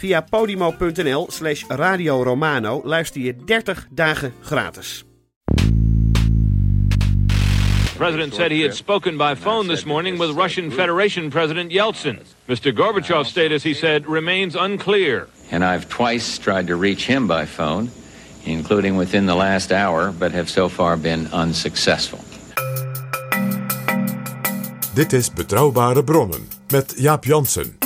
Via podimo.nl slash Radio Romano luister je 30 dagen gratis. The president said he had spoken by phone this morning with Russian Federation President Yeltsin. Mr. Gorbachev's status, he said, remains unclear. And I've twice tried to reach him by phone, including within the last hour, but have so far been unsuccessful. Dit is Betrouwbare Bronnen met Jaap Jansen.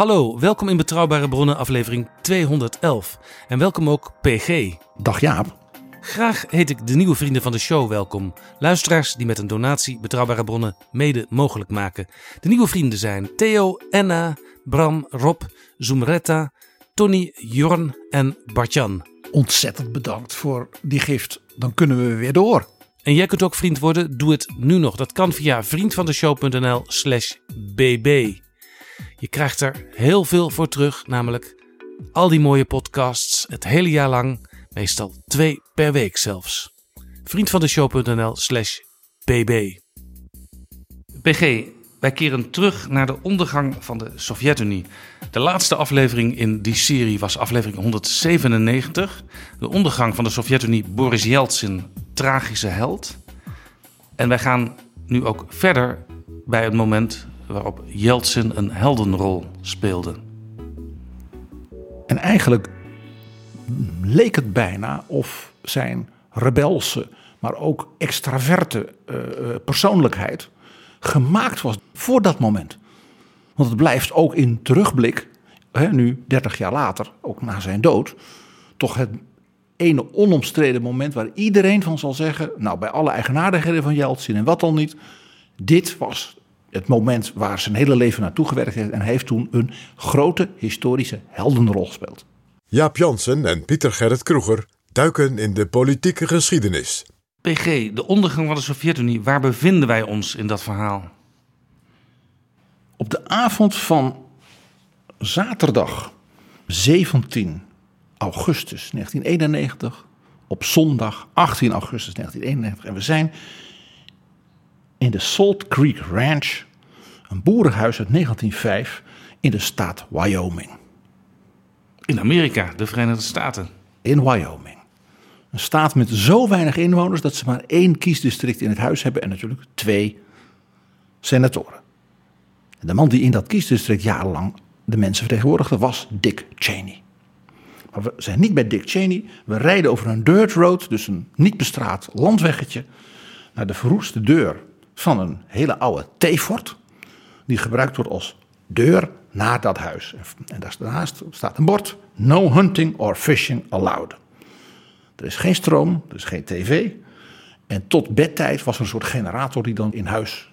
Hallo, welkom in Betrouwbare Bronnen aflevering 211. En welkom ook PG. Dag Jaap. Graag heet ik de nieuwe vrienden van de show welkom. Luisteraars die met een donatie Betrouwbare Bronnen mede mogelijk maken. De nieuwe vrienden zijn Theo, Enna, Bram, Rob, Zoomretta, Tony, Jorn en Bartjan. Ontzettend bedankt voor die gift. Dan kunnen we weer door. En jij kunt ook vriend worden, doe het nu nog. Dat kan via vriendvandeshow.nl slash bb. Je krijgt er heel veel voor terug, namelijk al die mooie podcasts, het hele jaar lang, meestal twee per week zelfs. Vriendvandeshow.nl slash bb. PG, wij keren terug naar de ondergang van de Sovjet-Unie. De laatste aflevering in die serie was aflevering 197. De ondergang van de Sovjet-Unie, Boris Yeltsin, tragische held. En wij gaan nu ook verder bij het moment waarop Yeltsin een heldenrol speelde. En eigenlijk leek het bijna of zijn rebelse, maar ook extraverte eh, eh, persoonlijkheid gemaakt was voor dat moment. Want het blijft ook in terugblik, hè, nu 30 jaar later, ook na zijn dood, toch het ene onomstreden moment waar iedereen van zal zeggen, nou bij alle eigenaardigheden van Yeltsin en wat dan niet, dit was het moment waar zijn hele leven naartoe gewerkt heeft en hij heeft toen een grote historische heldenrol gespeeld. Jaap Jansen en Pieter Gerrit Kroeger duiken in de politieke geschiedenis. PG, de ondergang van de Sovjet-Unie, waar bevinden wij ons in dat verhaal? Op de avond van zaterdag 17 augustus 1991, op zondag 18 augustus 1991, en we zijn in de Salt Creek Ranch, een boerenhuis uit 1905 in de staat Wyoming. In Amerika, de Verenigde Staten. In Wyoming. Een staat met zo weinig inwoners dat ze maar één kiesdistrict in het huis hebben en natuurlijk twee senatoren. En de man die in dat kiesdistrict jarenlang de mensen vertegenwoordigde was Dick Cheney. Maar we zijn niet bij Dick Cheney. We rijden over een dirt road, dus een niet bestraat landweggetje, naar de verroeste deur van een hele oude theefort. Die gebruikt wordt als deur naar dat huis. En daarnaast staat een bord: No hunting or fishing allowed. Er is geen stroom, er is geen tv. En tot bedtijd was er een soort generator die dan in huis.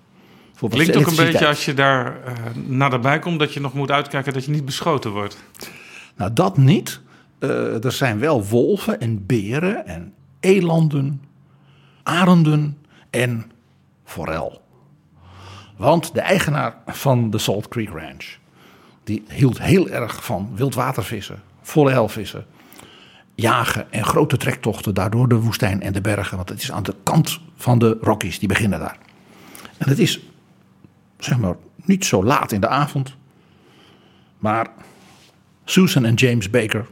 voor Klinkt ook een beetje als je daar eh, naderbij komt dat je nog moet uitkijken dat je niet beschoten wordt. Nou, dat niet. Eh, er zijn wel wolven en beren en elanden, arenden en forel. Want de eigenaar van de Salt Creek Ranch, die hield heel erg van wildwatervissen, forelvissen, jagen en grote trektochten daardoor de woestijn en de bergen. Want het is aan de kant van de Rockies, die beginnen daar. En het is, zeg maar, niet zo laat in de avond. Maar Susan en James Baker,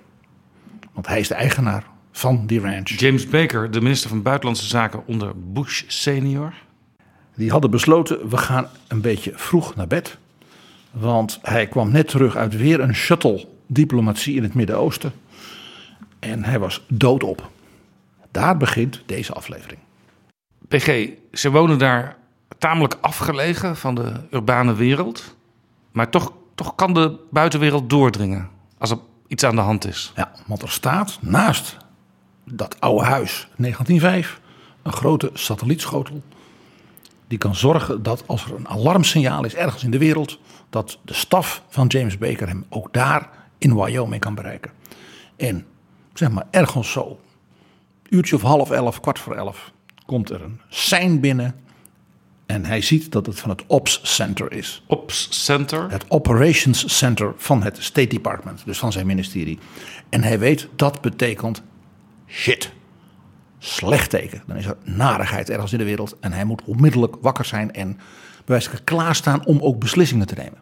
Want hij is de eigenaar van die ranch. James Baker, de minister van Buitenlandse Zaken onder Bush senior. Die hadden besloten, we gaan een beetje vroeg naar bed. Want hij kwam net terug uit weer een shuttle diplomatie in het Midden-Oosten. En hij was doodop. Daar begint deze aflevering. PG, ze wonen daar tamelijk afgelegen van de urbane wereld. Maar toch, toch kan de buitenwereld doordringen als er iets aan de hand is. Ja, want er staat naast dat oude huis 1905 een grote satellietschotel. Die kan zorgen dat als er een alarmsignaal is ergens in de wereld, dat de staf van James Baker hem ook daar in Wyoming kan bereiken. En zeg maar ergens zo, uurtje of half elf, kwart voor elf, komt er een sein binnen. En hij ziet dat het van het Ops Center is. Ops Center? Het Operations Center van het State Department, dus van zijn ministerie. En hij weet dat betekent shit. Slecht teken. Dan is er narigheid ergens in de wereld. En hij moet onmiddellijk wakker zijn en bij klaarstaan om ook beslissingen te nemen.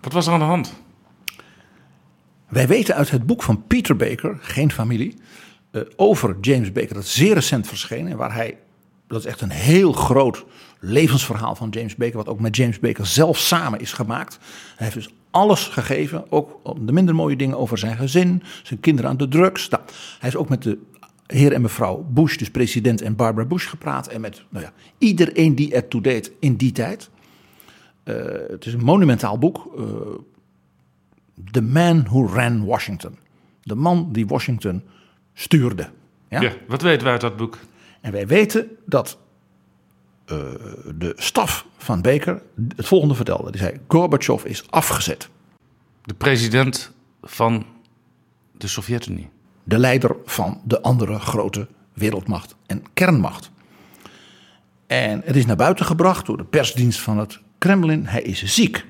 Wat was er aan de hand? Wij weten uit het boek van Peter Baker, Geen Familie, uh, over James Baker, dat zeer recent verschenen. En waar hij, dat is echt een heel groot levensverhaal van James Baker, wat ook met James Baker zelf samen is gemaakt. Hij heeft dus alles gegeven, ook de minder mooie dingen over zijn gezin, zijn kinderen aan de drugs. Nou, hij is ook met de heer en mevrouw Bush, dus president en Barbara Bush, gepraat. En met nou ja, iedereen die ertoe deed in die tijd. Uh, het is een monumentaal boek. Uh, The Man Who Ran Washington. De man die Washington stuurde. Ja? ja wat weten wij uit dat boek? En wij weten dat uh, de staf van Baker het volgende vertelde. Die zei, Gorbachev is afgezet. De president van de Sovjet-Unie. De leider van de andere grote wereldmacht en kernmacht. En het is naar buiten gebracht door de persdienst van het Kremlin. Hij is ziek.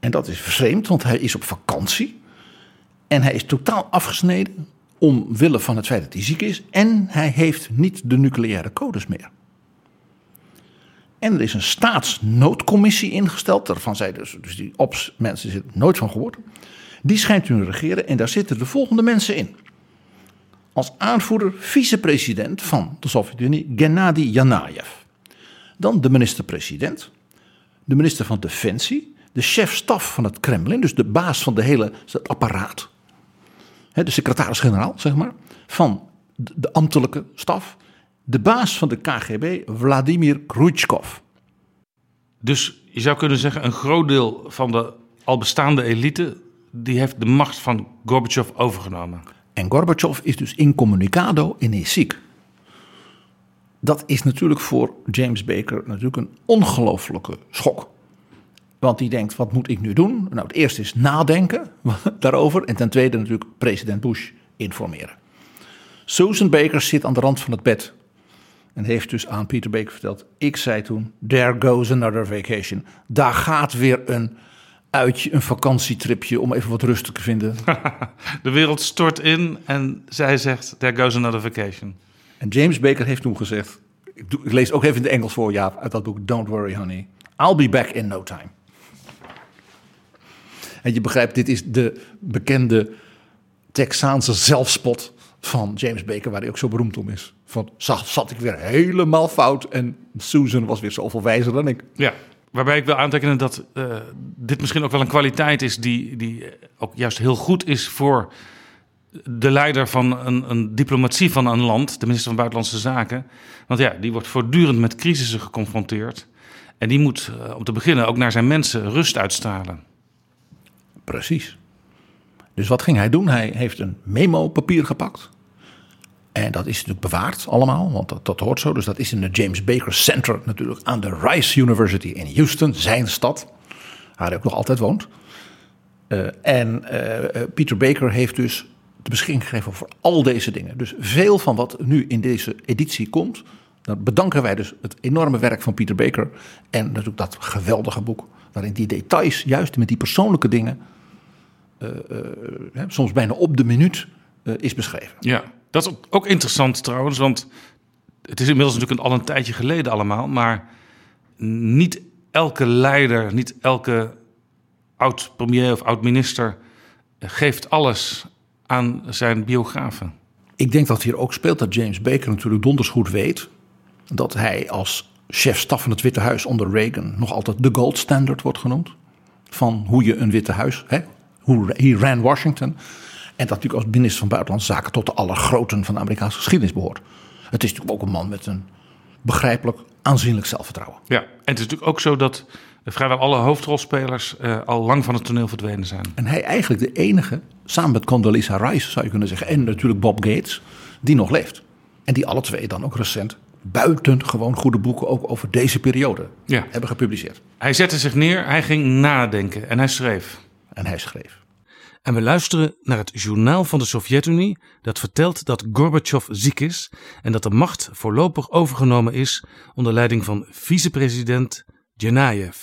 En dat is vreemd, want hij is op vakantie. En hij is totaal afgesneden omwille van het feit dat hij ziek is. En hij heeft niet de nucleaire codes meer. En er is een staatsnoodcommissie ingesteld. Daarvan zei dus, dus die ops mensen zitten nooit van gehoord. Die schijnt te regeren en daar zitten de volgende mensen in. Als aanvoerder vicepresident van de Sovjet-Unie Gennady Yanayev. Dan de minister-president, de minister van Defensie, de chef-staf van het Kremlin, dus de baas van de hele het apparaat. De secretaris-generaal, zeg maar, van de ambtelijke staf. De baas van de KGB, Vladimir Khrushchev. Dus je zou kunnen zeggen, een groot deel van de al bestaande elite... die heeft de macht van Gorbachev overgenomen. En Gorbachev is dus incommunicado en is ziek. Dat is natuurlijk voor James Baker natuurlijk een ongelofelijke schok. Want die denkt, wat moet ik nu doen? Nou, het eerste is nadenken daarover. En ten tweede natuurlijk president Bush informeren. Susan Baker zit aan de rand van het bed. En heeft dus aan Peter Baker verteld. Ik zei toen, there goes another vacation. Daar gaat weer een uitje, een vakantietripje om even wat rust te vinden. De wereld stort in en zij zegt, there goes another vacation. En James Baker heeft toen gezegd, ik, doe, ik lees ook even in het Engels voor, ja, uit dat boek, Don't worry honey, I'll be back in no time. En je begrijpt, dit is de bekende Texaanse zelfspot van James Baker, waar hij ook zo beroemd om is. Van, zat, zat ik weer helemaal fout en Susan was weer zoveel wijzer dan ik. Ja, waarbij ik wil aantekenen dat uh, dit misschien ook wel een kwaliteit is die, die ook juist heel goed is voor de leider van een, een, diplomatie van een land, de minister van Buitenlandse Zaken. Want ja, die wordt voortdurend met crisissen geconfronteerd. En die moet uh, om te beginnen ook naar zijn mensen rust uitstralen. Precies. Dus wat ging hij doen? Hij heeft een memo-papier gepakt. En dat is natuurlijk bewaard allemaal, want dat, dat hoort zo. Dus dat is in het James Baker Center natuurlijk aan de Rice University in Houston, zijn stad. Waar hij ook nog altijd woont. Uh, en uh, Peter Baker heeft dus de beschikking gegeven voor al deze dingen. Dus veel van wat nu in deze editie komt, dan bedanken wij dus het enorme werk van Peter Baker. En natuurlijk dat geweldige boek, waarin die details, juist met die persoonlijke dingen, soms bijna op de minuut is beschreven. Ja, dat is ook interessant trouwens, want het is inmiddels natuurlijk al een tijdje geleden allemaal, maar niet elke leider, niet elke oud-premier of oud-minister geeft alles aan zijn biografen? Ik denk dat hier ook speelt dat James Baker natuurlijk donders goed weet dat hij als chef-staf van het Witte Huis onder Reagan nog altijd de gold standard wordt genoemd. Van hoe je een Witte Huis, hè, hoe he ran Washington. En dat natuurlijk als minister van Buitenlandse Zaken tot de allergroten van de Amerikaanse geschiedenis behoort. Het is natuurlijk ook een man met een begrijpelijk aanzienlijk zelfvertrouwen. Ja, en het is natuurlijk ook zo dat vrijwel alle hoofdrolspelers uh, al lang van het toneel verdwenen zijn. En hij eigenlijk de enige, samen met Condoleezza Rice zou je kunnen zeggen, en natuurlijk Bob Gates, die nog leeft. En die alle twee dan ook recent buitengewoon goede boeken ook over deze periode ja. hebben gepubliceerd. Hij zette zich neer, hij ging nadenken en hij schreef. En hij schreef. En we luisteren naar het journaal van de Sovjet-Unie dat vertelt dat Gorbachev ziek is en dat de macht voorlopig overgenomen is onder leiding van vicepresident Genayev.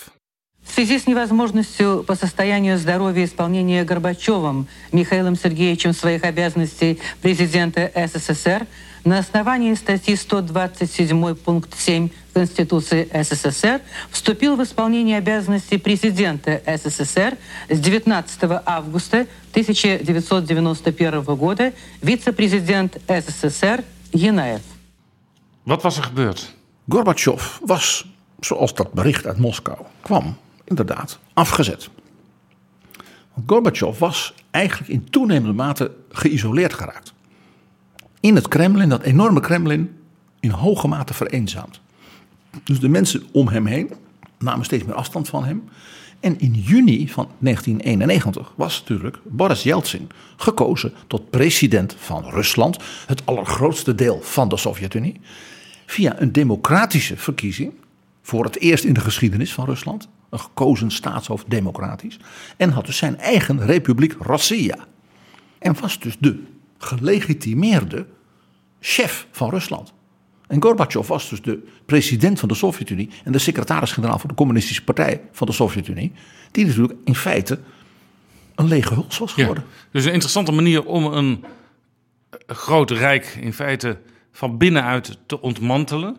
В связи с невозможностью по состоянию здоровья исполнения Горбачевым Михаилом Сергеевичем своих обязанностей президента СССР на основании статьи 127 пункт 7 Конституции СССР вступил в исполнение обязанностей президента СССР с 19 августа 1991 года вице-президент СССР Янаев. Wat was er gebeurd? Gorbachev was, zoals dat bericht uit Moskou kwam, inderdaad afgezet. Want Gorbachev was eigenlijk in toenemende mate geïsoleerd geraakt. In het Kremlin, dat enorme Kremlin, in hoge mate vereenzaamd. Dus de mensen om hem heen namen steeds meer afstand van hem. En in juni van 1991 was natuurlijk Boris Yeltsin gekozen tot president van Rusland, het allergrootste deel van de Sovjet-Unie, via een democratische verkiezing, voor het eerst in de geschiedenis van Rusland, een gekozen staatshoofd democratisch, en had dus zijn eigen republiek Rossiya. En was dus de gelegitimeerde chef van Rusland. En Gorbachev was dus de president van de Sovjet-Unie en de secretaris-generaal van de Communistische Partij van de Sovjet-Unie, die natuurlijk in feite een lege huls was geworden. dus een interessante manier om een groot rijk in feite van binnenuit te ontmantelen.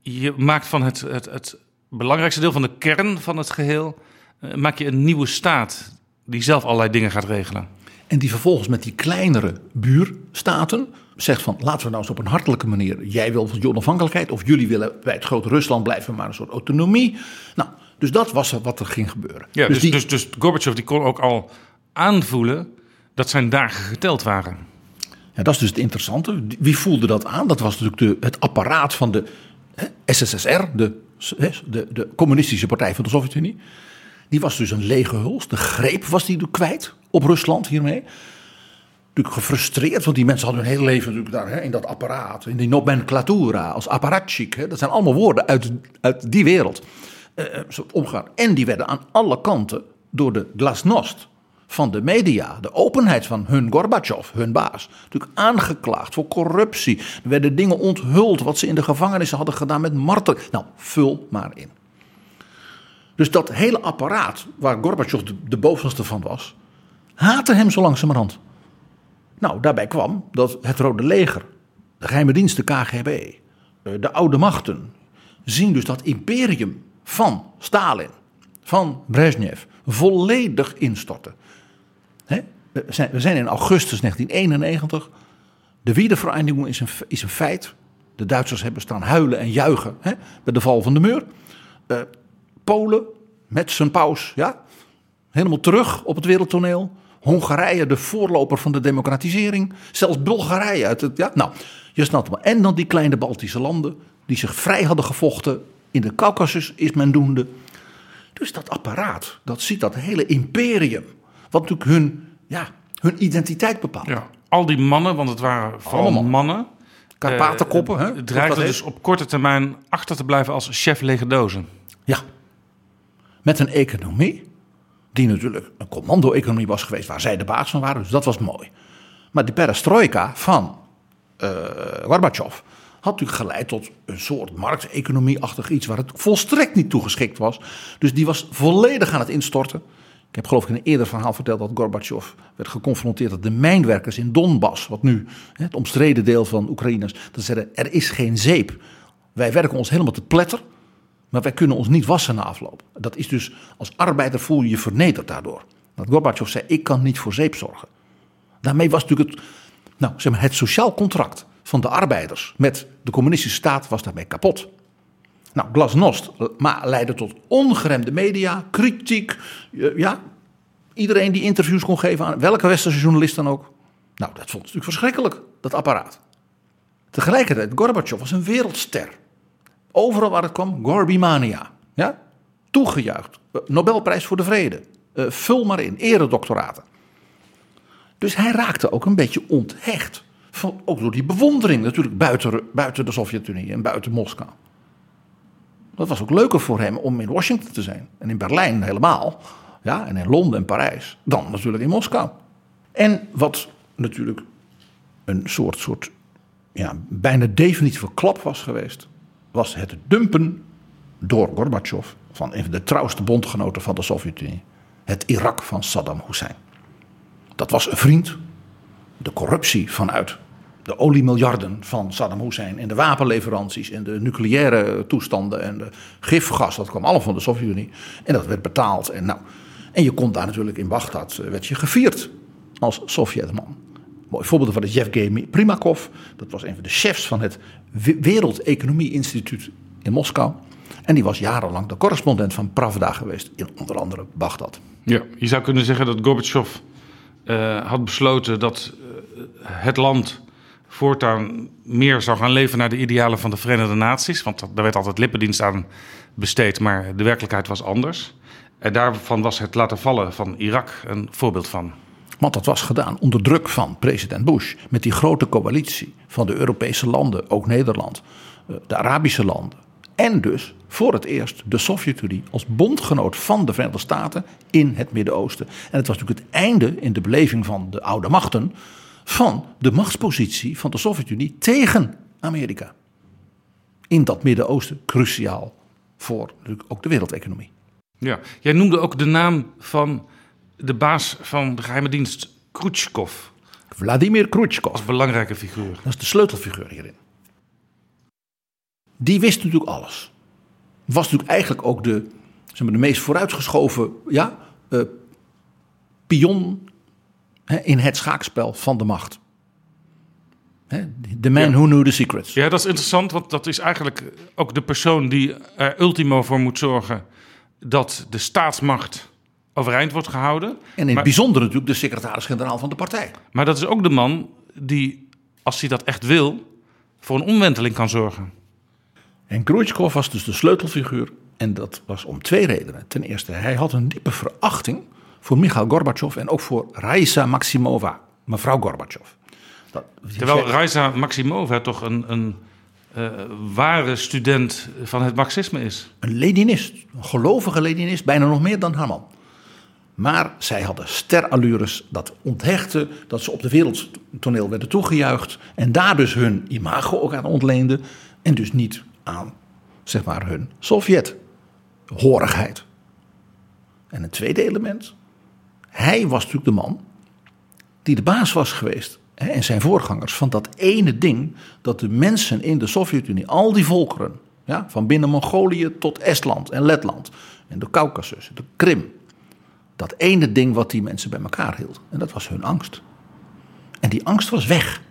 Je maakt van het, het, het belangrijkste deel van de kern van het geheel, uh, maak je een nieuwe staat die zelf allerlei dingen gaat regelen. En die vervolgens met die kleinere buurstaten zegt van laten we nou eens op een hartelijke manier. Jij wil je onafhankelijkheid of jullie willen bij het grote Rusland blijven, maar een soort autonomie. Nou, dus dat was wat er ging gebeuren. Ja, dus, dus, dus, dus Gorbachev die kon ook al aanvoelen dat zijn dagen geteld waren. Ja, dat is dus het interessante. Wie voelde dat aan? Dat was natuurlijk de, het apparaat van de hè, SSSR, de, de, de communistische partij van de Sovjet-Unie. Die was dus een lege huls. De greep was die kwijt op Rusland hiermee. Natuurlijk gefrustreerd, want die mensen hadden hun hele leven natuurlijk daar hè, in dat apparaat, in die nomenclatura, als apparatchik. Dat zijn allemaal woorden uit, uit die wereld. Uh, omgaan. En die werden aan alle kanten door de glasnost van de media, de openheid van hun Gorbachev, hun baas, natuurlijk aangeklaagd voor corruptie. Er werden dingen onthuld wat ze in de gevangenissen hadden gedaan met marteling. Nou, vul maar in. Dus dat hele apparaat, waar Gorbachev de, bovenste van was, haatte hem zo langzamerhand. Nou, daarbij kwam dat het Rode Leger, de geheime dienst, de KGB, eh, de oude machten, zien dus dat imperium van Stalin, van Brezhnev, volledig instorten. We zijn in augustus 1991. De wiedervereniging is een, is een feit. De Duitsers hebben staan huilen en juichen hè, bij de val van de muur. Uh, Polen met zijn paus, ja, helemaal terug op het wereldtoneel. Hongarije, de voorloper van de democratisering. Zelfs Bulgarije. Uit het, ja, nou, je snapt maar. En dan die kleine Baltische landen die zich vrij hadden gevochten. In de Caucasus is men doende. Dus dat apparaat, dat ziet dat hele imperium. Wat natuurlijk hun, ja, hun identiteit bepaalt. Ja, al die mannen, want het waren vooral Allemaal. mannen. Karpatenkoppen. Uh, hè? dreigden dus op korte termijn achter te blijven als chef legerdozen. Ja, met een economie die natuurlijk een commando-economie was geweest waar zij de baas van waren. Dus dat was mooi. Maar die perestroika van uh, Gorbachev had natuurlijk geleid tot een soort markteconomie-achtig iets waar het volstrekt niet toegeschikt was. Dus die was volledig aan het instorten. Ik heb geloof ik in een eerder verhaal verteld dat Gorbachev werd geconfronteerd dat de mijnwerkers in Donbass, wat nu het omstreden deel van Oekraïne is, dat zeiden er is geen zeep. Wij werken ons helemaal te pletter. Maar wij kunnen ons niet wassen na afloop. Dat is dus, als arbeider voel je je vernederd daardoor. Dat Gorbachev zei, ik kan niet voor zeep zorgen. Daarmee was natuurlijk het, nou, zeg maar, het sociaal contract van de arbeiders met de communistische staat was daarmee kapot. Nou, glasnost maar leidde tot ongeremde media, kritiek. eh, Ja, iedereen die interviews kon geven aan welke westerse journalist dan ook. Nou, dat vond ze natuurlijk verschrikkelijk, dat apparaat. Tegelijkertijd, Gorbachev was een wereldster. Overal waar het kwam, Gorbimania. Ja? Toegejuicht. Nobelprijs voor de vrede. Eh, vul maar in, eredoctoraten. Dus hij raakte ook een beetje onthecht. Van, ook door die bewondering natuurlijk buiten, buiten de Sovjet-Unie en buiten Moskou. Dat was ook leuker voor hem om in Washington te zijn. En in Berlijn helemaal. Ja, en in Londen en Parijs. Dan natuurlijk in Moskou. En wat natuurlijk een soort, soort ja, bijna definitieve klap was geweest. Was het dumpen door Gorbachev van een van de trouwste bondgenoten van de Sovjet-Unie. Het Irak van Saddam Hussein. Dat was een vriend. De corruptie vanuit de oliemiljarden van Saddam Hussein en de wapenleveranties en de nucleaire toestanden en de gifgas, dat kwam allemaal van de Sovjet-Unie. En dat werd betaald. En, nou, en je kon daar natuurlijk in Bagdad, eh, werd je gevierd als Sovjetman. Mooi voorbeeld van is Yevgeny Primakov. Dat was een van de chefs van het Wereldeconomie Instituut in Moskou. En die was jarenlang de correspondent van Pravda geweest in onder andere Bagdad. Ja, je zou kunnen zeggen dat Gorbachev uh, had besloten dat uh, het land voortaan meer zou gaan leven naar de idealen van de Verenigde Naties. Want daar werd altijd lippendienst aan besteed, maar de werkelijkheid was anders. En daarvan was het laten vallen van Irak een voorbeeld van. Want dat was gedaan onder druk van president Bush. Met die grote coalitie van de Europese landen, ook Nederland, eh, de Arabische landen. En dus voor het eerst de Sovjet-Unie als bondgenoot van de Verenigde Staten in het Midden-Oosten. En het was natuurlijk het einde in de beleving van de oude machten van de machtspositie van de Sovjet-Unie tegen Amerika. In dat Midden-Oosten cruciaal voor ook de wereldeconomie. Ja, jij noemde ook de naam van de baas van de geheime dienst, Khrushchev. Vladimir Khrushchev. Als belangrijke figuur. Dat is de sleutelfiguur hierin. Die wist natuurlijk alles. Was natuurlijk eigenlijk ook de, zeg maar, de meest vooruitgeschoven ja, uh, pion hè, in het schaakspel van de macht. The man ja. who knew the secrets. Ja, dat is interessant, want dat is eigenlijk ook de persoon die er ultimo voor moet zorgen dat de staatsmacht overeind wordt gehouden. En in het maar, bijzonder natuurlijk de secretaris-generaal van de partij. Maar dat is ook de man die, als hij dat echt wil, voor een omwenteling kan zorgen. En Khrushchev was dus de sleutelfiguur. En dat was om twee redenen. Ten eerste, hij had een diepe verachting voor Mikhail Gorbachev en ook voor Raisa Maximova, mevrouw Gorbachev. Dat, Terwijl Raisa Maximova toch een, een uh, ware student van het marxisme is. Een Leninist, een gelovige Leninist, bijna nog meer dan haar man. Maar zij hadden sterallures dat onthechten, dat ze op de wereldtoneel werden toegejuicht. En daar dus hun imago ook aan ontleenden. En dus niet aan, zeg maar, hun Sovjet-horigheid. En een tweede element. Hij was natuurlijk de man die de baas was geweest. Hè, en zijn voorgangers van dat ene ding dat de mensen in de Sovjet-Unie, al die volkeren, ja, van binnen Mongolië tot Estland en Letland en de Caucasus, de Krim, dat ene ding wat die mensen bij elkaar hield. En dat was hun angst. En die angst was weg.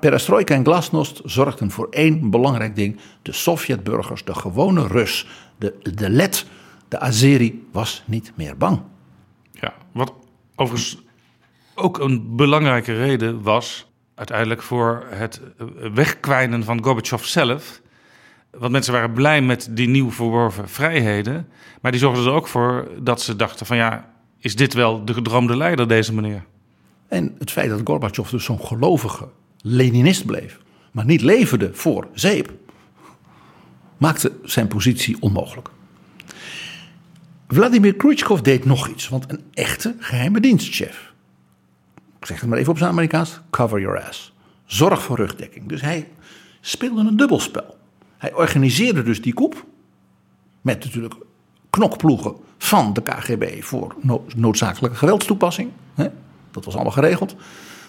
Perestroika en glasnost zorgden voor één belangrijk ding. De Sovjetburgers, de gewone Rus, de, de Let, de Azeri was niet meer bang. Ja, wat overigens ook een belangrijke reden was uiteindelijk voor het wegkwijnen van Gorbachev zelf. Want mensen waren blij met die nieuw verworven vrijheden. Maar die zorgden er ook voor dat ze dachten van ja, is dit wel de gedroomde leider, deze meneer? En het feit dat Gorbachev dus zo'n gelovige Leninist bleef, maar niet leverde voor zeep, maakte zijn positie onmogelijk. Vladimir Khrushchev deed nog iets, want een echte geheime dienstchef. Ik zeg het maar even op zijn Amerikaans: cover your ass. Zorg voor rugdekking. Dus hij speelde een dubbelspel. Hij organiseerde dus die koep. Met natuurlijk knokploegen van de KGB voor noodzakelijke geweldstoepassing. Dat was allemaal geregeld.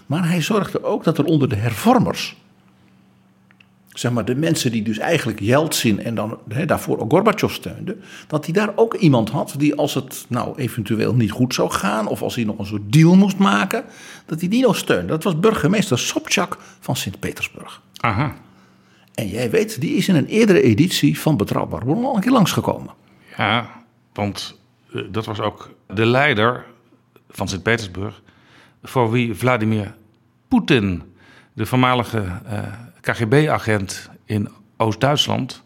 Maar hij zorgde ook dat er onder de hervormers zeg maar, de mensen die dus eigenlijk Yeltsin en dan daarvoor ook Gorbachev steunden, dat hij daar ook iemand had die als het nou eventueel niet goed zou gaan of als hij nog een soort deal moest maken, dat hij die nog steunde. Dat was burgemeester Sobchak van Sint-Petersburg. Aha. En jij weet, die is in een eerdere editie van Betrouwbaar Bron al een keer langsgekomen. Ja, want eh, dat was ook de leider van Sint-Petersburg, voor wie Vladimir Poetin, de voormalige eh, KGB-agent in Oost-Duitsland,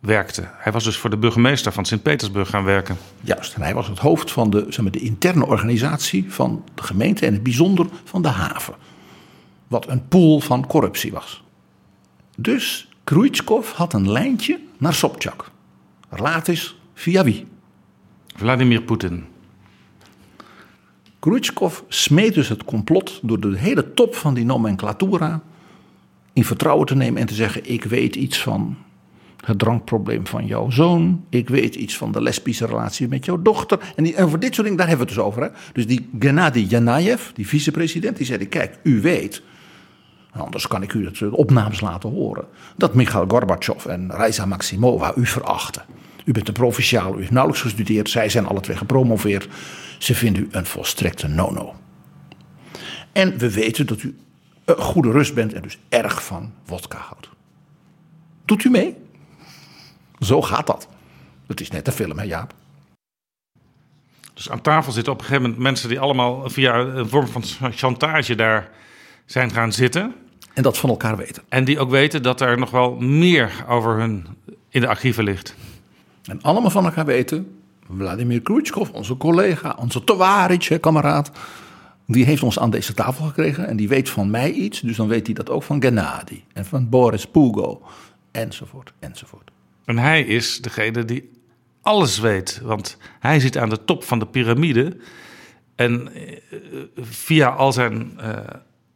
werkte. Hij was dus voor de burgemeester van Sint-Petersburg gaan werken. Juist, en hij was het hoofd van de, zeg maar, de interne organisatie van de gemeente en het bijzonder van de haven. Wat een pool van corruptie was. Dus Khrushchev had een lijntje naar Sobchak. Raad eens via wie? Vladimir Poetin. Khrushchev smeet dus het complot door de hele top van die nomenclatura in vertrouwen te nemen en te zeggen: Ik weet iets van het drankprobleem van jouw zoon. Ik weet iets van de lesbische relatie met jouw dochter. En, die, en voor dit soort dingen, daar hebben we het dus over. Hè? Dus die Gennady Janayev, die vicepresident, die zei: Kijk, u weet. Anders kan ik u het de opnames laten horen. Dat Mikhail Gorbachev en Raisa Maximova u verachten. U bent een provinciaal, u heeft nauwelijks gestudeerd. Zij zijn alle twee gepromoveerd. Ze vinden u een volstrekte no-no. En we weten dat u een goede rust bent en dus erg van wodka houdt. Doet u mee? Zo gaat dat. Het is net een film, hè Jaap? Dus aan tafel zitten op een gegeven moment mensen die allemaal via een vorm van chantage daar zijn gaan zitten. En dat van elkaar weten. En die ook weten dat er nog wel meer over hun in de archieven ligt. En allemaal van elkaar weten. Vladimir Khrushchev, onze collega, onze tovarich, kameraad. Die heeft ons aan deze tafel gekregen en die weet van mij iets. Dus dan weet hij dat ook van Gennady en van Boris Pugo. Enzovoort, enzovoort. En hij is degene die alles weet. Want hij zit aan de top van de piramide. En eh, via al zijn uh,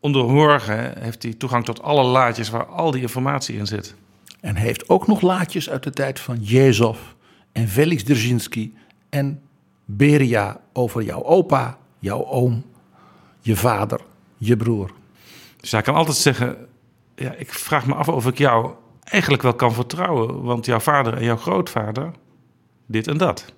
onderhorigen heeft hij toegang tot alle laadjes waar al die informatie in zit. En heeft ook nog laadjes uit de tijd van Jezov en Felix Dzerzhinsky en Beria over jouw opa, jouw oom, je vader, je broer. Dus hij kan altijd zeggen: ja, Ik vraag me af of ik jou eigenlijk wel kan vertrouwen, want jouw vader en jouw grootvader, dit en dat.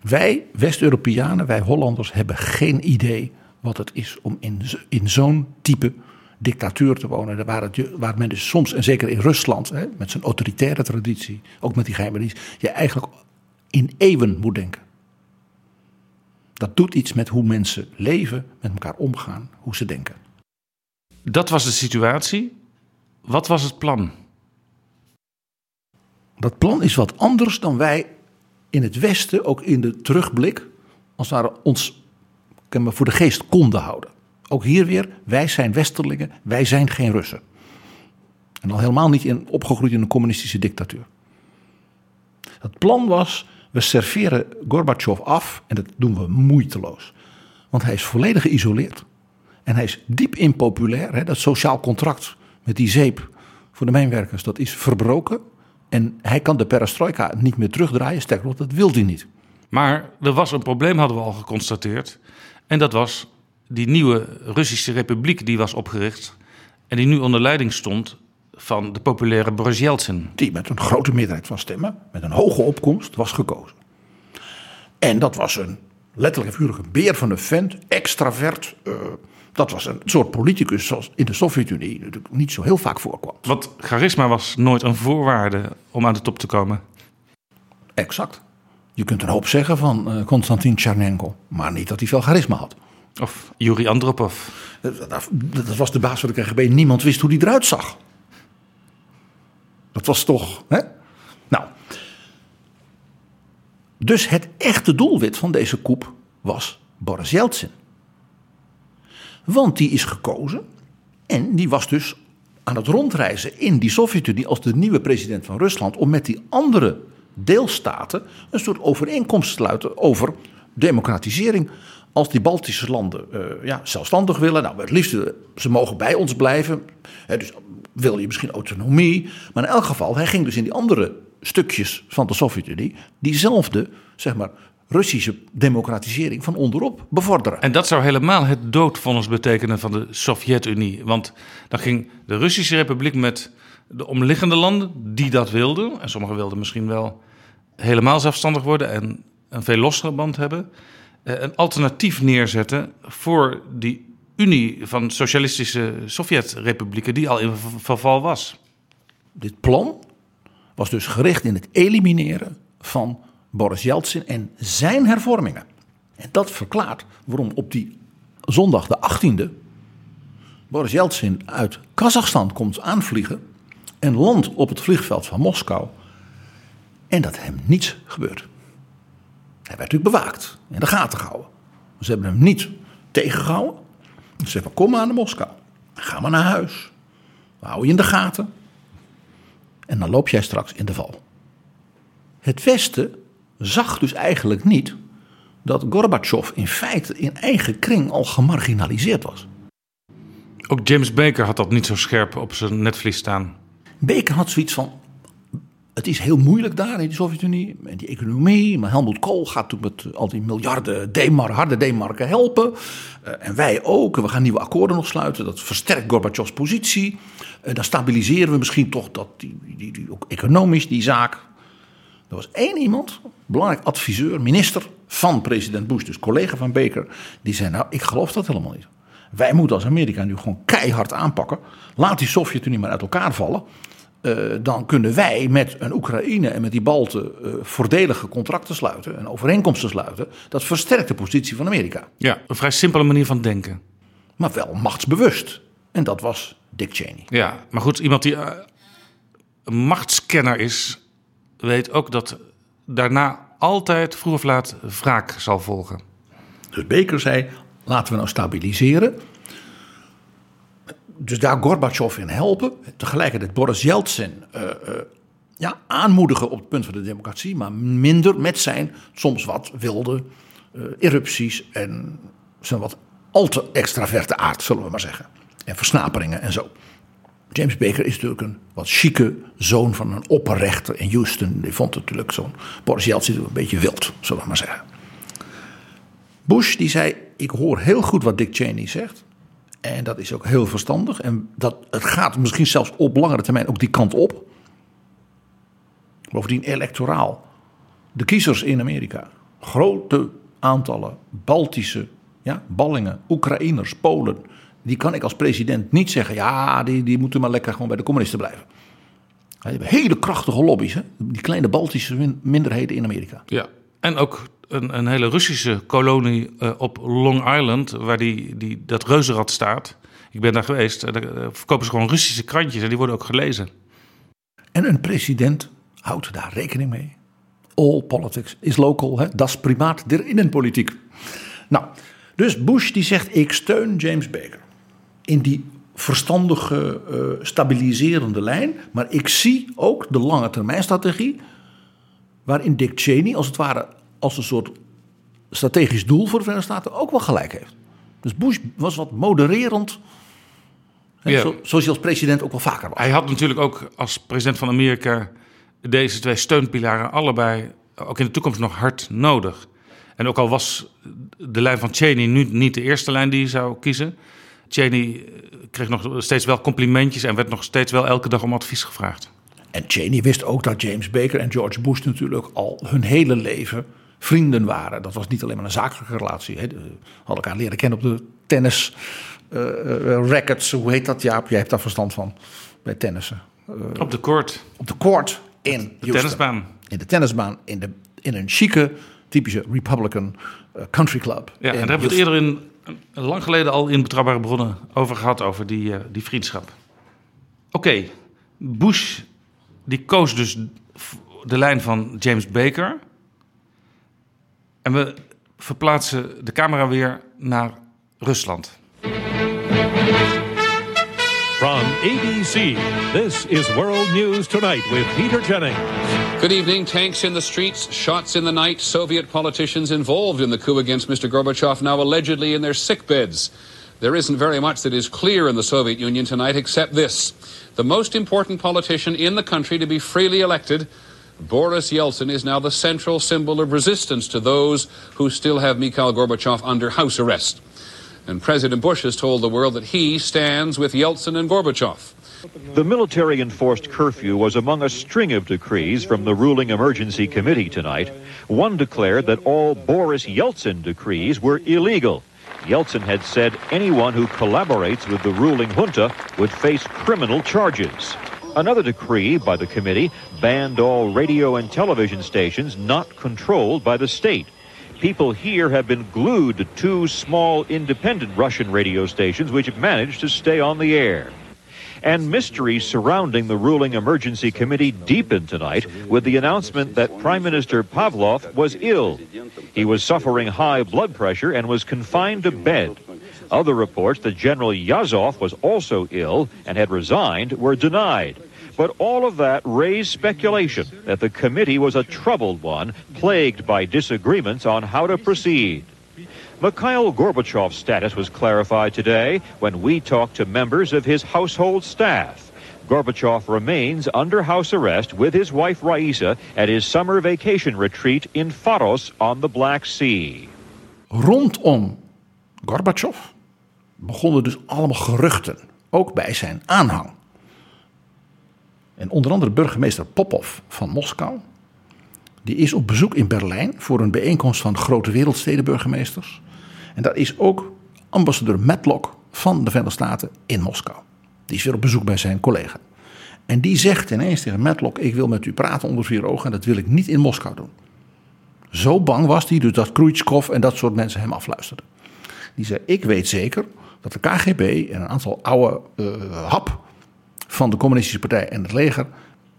Wij West-Europeanen, wij Hollanders, hebben geen idee wat het is om in, in zo'n type dictatuur te wonen. Waar, het, waar men dus soms, en zeker in Rusland, hè, met zijn autoritaire traditie, ook met die geheime dienst, je eigenlijk in eeuwen moet denken. Dat doet iets met hoe mensen leven, met elkaar omgaan, hoe ze denken. Dat was de situatie. Wat was het plan? Dat plan is wat anders dan wij in het Westen, ook in de terugblik, als het ware ons voor de geest konden houden. Ook hier weer, wij zijn Westerlingen, wij zijn geen Russen. En al helemaal niet in, opgegroeid in een communistische dictatuur. Het plan was, we serveren Gorbachev af en dat doen we moeiteloos. Want hij is volledig geïsoleerd. En hij is diep impopulair. Hè? Dat sociaal contract met die zeep voor de mijnwerkers, dat is verbroken. En hij kan de perestroika niet meer terugdraaien. Sterker nog, dat wil hij niet. Maar er was een probleem, hadden we al geconstateerd. En dat was die nieuwe Russische republiek die was opgericht. En die nu onder leiding stond van de populaire Boris Yeltsin. Die met een grote meerderheid van stemmen, met een hoge opkomst, was gekozen. En dat was een letterlijk en beer van een vent, extravert. Uh, dat was een soort politicus zoals in de Sovjet-Unie natuurlijk niet zo heel vaak voorkwam. Want charisma was nooit een voorwaarde om aan de top te komen. Exact. Je kunt een hoop zeggen van uh, Konstantin Tchernenko, maar niet dat hij veel charisma had. Of Yuri Andropov. Dat, dat, was de baas van de KGB. Niemand wist hoe die eruit zag. Dat was toch. Hè? Nou. Dus het echte doelwit van deze koep was Boris Yeltsin. Want die is gekozen en die was dus aan het rondreizen in die Sovjet-Unie als de nieuwe president van Rusland om met die andere deelstaten een soort overeenkomst te sluiten over democratisering. Als die Baltische landen uh, ja, zelfstandig willen, nou het liefst ze mogen bij ons blijven. Hè, dus wil je misschien autonomie. Maar in elk geval, hij ging dus in die andere stukjes van de Sovjet-Unie diezelfde, zeg maar, Russische democratisering van onderop bevorderen. En dat zou helemaal het doodvonnis betekenen van de Sovjet-Unie. Want dan ging de Russische Republiek met de omliggende landen die dat wilden, en sommigen wilden misschien wel helemaal zelfstandig worden en een veel lossere band hebben, eh, een alternatief neerzetten voor die Unie van socialistische Sovjet-republieken die al in verval was. Dit plan was dus gericht in het elimineren van Boris Yeltsin en zijn hervormingen. En dat verklaart waarom op die zondag de 18e Boris Yeltsin uit Kazachstan komt aanvliegen en landt op het vliegveld van Moskou en dat hem niets gebeurt. Hij werd natuurlijk bewaakt, in de gaten gehouden. Ze hebben hem niet tegengehouden. Ze zeggen: Kom maar naar Moskou. Ga maar naar huis. We houden je in de gaten. En dan loop jij straks in de val. Het Westen zag dus eigenlijk niet dat Gorbachev in feite in eigen kring al gemarginaliseerd was. Ook James Baker had dat niet zo scherp op zijn netvlies staan. Baker had zoiets van: het is heel moeilijk daar in de Sovjet-Unie. En die economie. Maar Helmut Kool gaat natuurlijk met al die miljarden harde D-marken helpen. Uh, en wij ook. We gaan nieuwe akkoorden nog sluiten. Dat versterkt Gorbachevs positie. Uh, dan stabiliseren we misschien toch dat die, die, die, ook economisch die zaak. Er was één iemand, belangrijk adviseur, minister van president Bush, dus collega van Baker, die zei: Nou, ik geloof dat helemaal niet. Wij moeten als Amerika nu gewoon keihard aanpakken. Laat die Sovjet-Unie maar uit elkaar vallen. Uh, dan kunnen wij met een Oekraïne en met die Balten uh, voordelige contracten sluiten en overeenkomsten sluiten. Dat versterkt de positie van Amerika. Ja, een vrij simpele manier van denken. Maar wel machtsbewust. En dat was Dick Cheney. Ja, maar goed, iemand die uh, een machtskenner is, weet ook dat daarna altijd vroeg of laat wraak zal volgen. Dus Baker zei: laten we nou stabiliseren dus daar Gorbachev in helpen. Tegelijkertijd Boris Yeltsin uh, uh, ja, aanmoedigen op het punt van de democratie. Maar minder met zijn soms wat wilde uh, erupties en zijn wat al te extraverte aard, zullen we maar zeggen. En versnaperingen en zo. James Baker is natuurlijk een wat chique zoon van een opperrechter in Houston. Die vond natuurlijk zo'n Boris Yeltsin een beetje wild, zullen we maar zeggen. Bush die zei, ik hoor heel goed wat Dick Cheney zegt. En dat is ook heel verstandig. En dat, het gaat misschien zelfs op langere termijn ook die kant op. Bovendien electoraal. De kiezers in Amerika. Grote aantallen Baltische, ja, ballingen, Oekraïners, Polen. Die kan ik als president niet zeggen. Ja, die, die moeten maar lekker gewoon bij de communisten blijven. Hele krachtige lobby's. Hè? Die kleine Baltische minderheden in Amerika. Ja, en ook een, een hele Russische kolonie uh, op Long Island, waar die, die, dat reuzenrad staat. Ik ben daar geweest. Daar uh, verkopen ze gewoon Russische krantjes en die worden ook gelezen. En een president houdt daar rekening mee. All politics is local. Hè? Dat is primaat der innenpolitiek. Nou, dus Bush die zegt: Ik steun James Baker in die verstandige, stabiliserende lijn. Maar ik zie ook de lange termijn strategie. Waarin Dick Cheney als het ware als een soort strategisch doel voor de Verenigde Staten ook wel gelijk heeft. Dus Bush was wat modererend. Ja. Zo, zoals hij als president ook wel vaker was. Hij had natuurlijk ook als president van Amerika deze twee steunpilaren allebei ook in de toekomst nog hard nodig. En ook al was de lijn van Cheney nu niet de eerste lijn die hij zou kiezen. Cheney kreeg nog steeds wel complimentjes en werd nog steeds wel elke dag om advies gevraagd. En Cheney wist ook dat James Baker en George Bush natuurlijk al hun hele leven vrienden waren. Dat was niet alleen maar een zakelijke relatie. Hè. Hadden elkaar leren kennen op de tennis uh, rackets. Hoe heet dat, Jaap? Jij hebt daar verstand van bij tennissen. Uh, op de court. Op de court in de Houston. tennisbaan. In de tennisbaan. In, de, in een chique, typische Republican country club. Ja, en daar hebben we het eerder in, lang geleden al in Betrouwbare Bronnen over gehad. Over die, die vriendschap. Oké, okay. Bush die koos dus de lijn van James Baker. En we verplaatsen de camera weer naar Rusland. From ABC, this is World News Tonight with Peter Jennings. Good evening. Tanks in the streets, shots in the night. Soviet politicians involved in the coup against Mr. Gorbachev now allegedly in their sick beds. There isn't very much that is clear in the Soviet Union tonight except this. The most important politician in the country to be freely elected Boris Yeltsin is now the central symbol of resistance to those who still have Mikhail Gorbachev under house arrest. And President Bush has told the world that he stands with Yeltsin and Gorbachev. The military enforced curfew was among a string of decrees from the ruling emergency committee tonight. One declared that all Boris Yeltsin decrees were illegal. Yeltsin had said anyone who collaborates with the ruling junta would face criminal charges. Another decree by the committee banned all radio and television stations not controlled by the state. People here have been glued to two small independent Russian radio stations which have managed to stay on the air. And mysteries surrounding the ruling emergency committee deepened tonight with the announcement that Prime Minister Pavlov was ill. He was suffering high blood pressure and was confined to bed. Other reports that General Yazov was also ill and had resigned were denied. But all of that raised speculation that the committee was a troubled one, plagued by disagreements on how to proceed. Mikhail Gorbachev's status was clarified today when we talked to members of his household staff. Gorbachev remains under house arrest with his wife Raisa at his summer vacation retreat in Faros on the Black Sea. Rondom Gorbachev begonnen dus allemaal geruchten, ook bij zijn aanhang. En onder andere burgemeester Popov van Moskou. Die is op bezoek in Berlijn voor een bijeenkomst van grote wereldstedenburgemeesters. En daar is ook ambassadeur Matlock van de Verenigde Staten in Moskou. Die is weer op bezoek bij zijn collega. En die zegt ineens tegen Matlock: Ik wil met u praten onder vier ogen en dat wil ik niet in Moskou doen. Zo bang was hij dus dat Khrushchev en dat soort mensen hem afluisterden. Die zei: Ik weet zeker dat de KGB en een aantal oude uh, hap van de Communistische Partij en het leger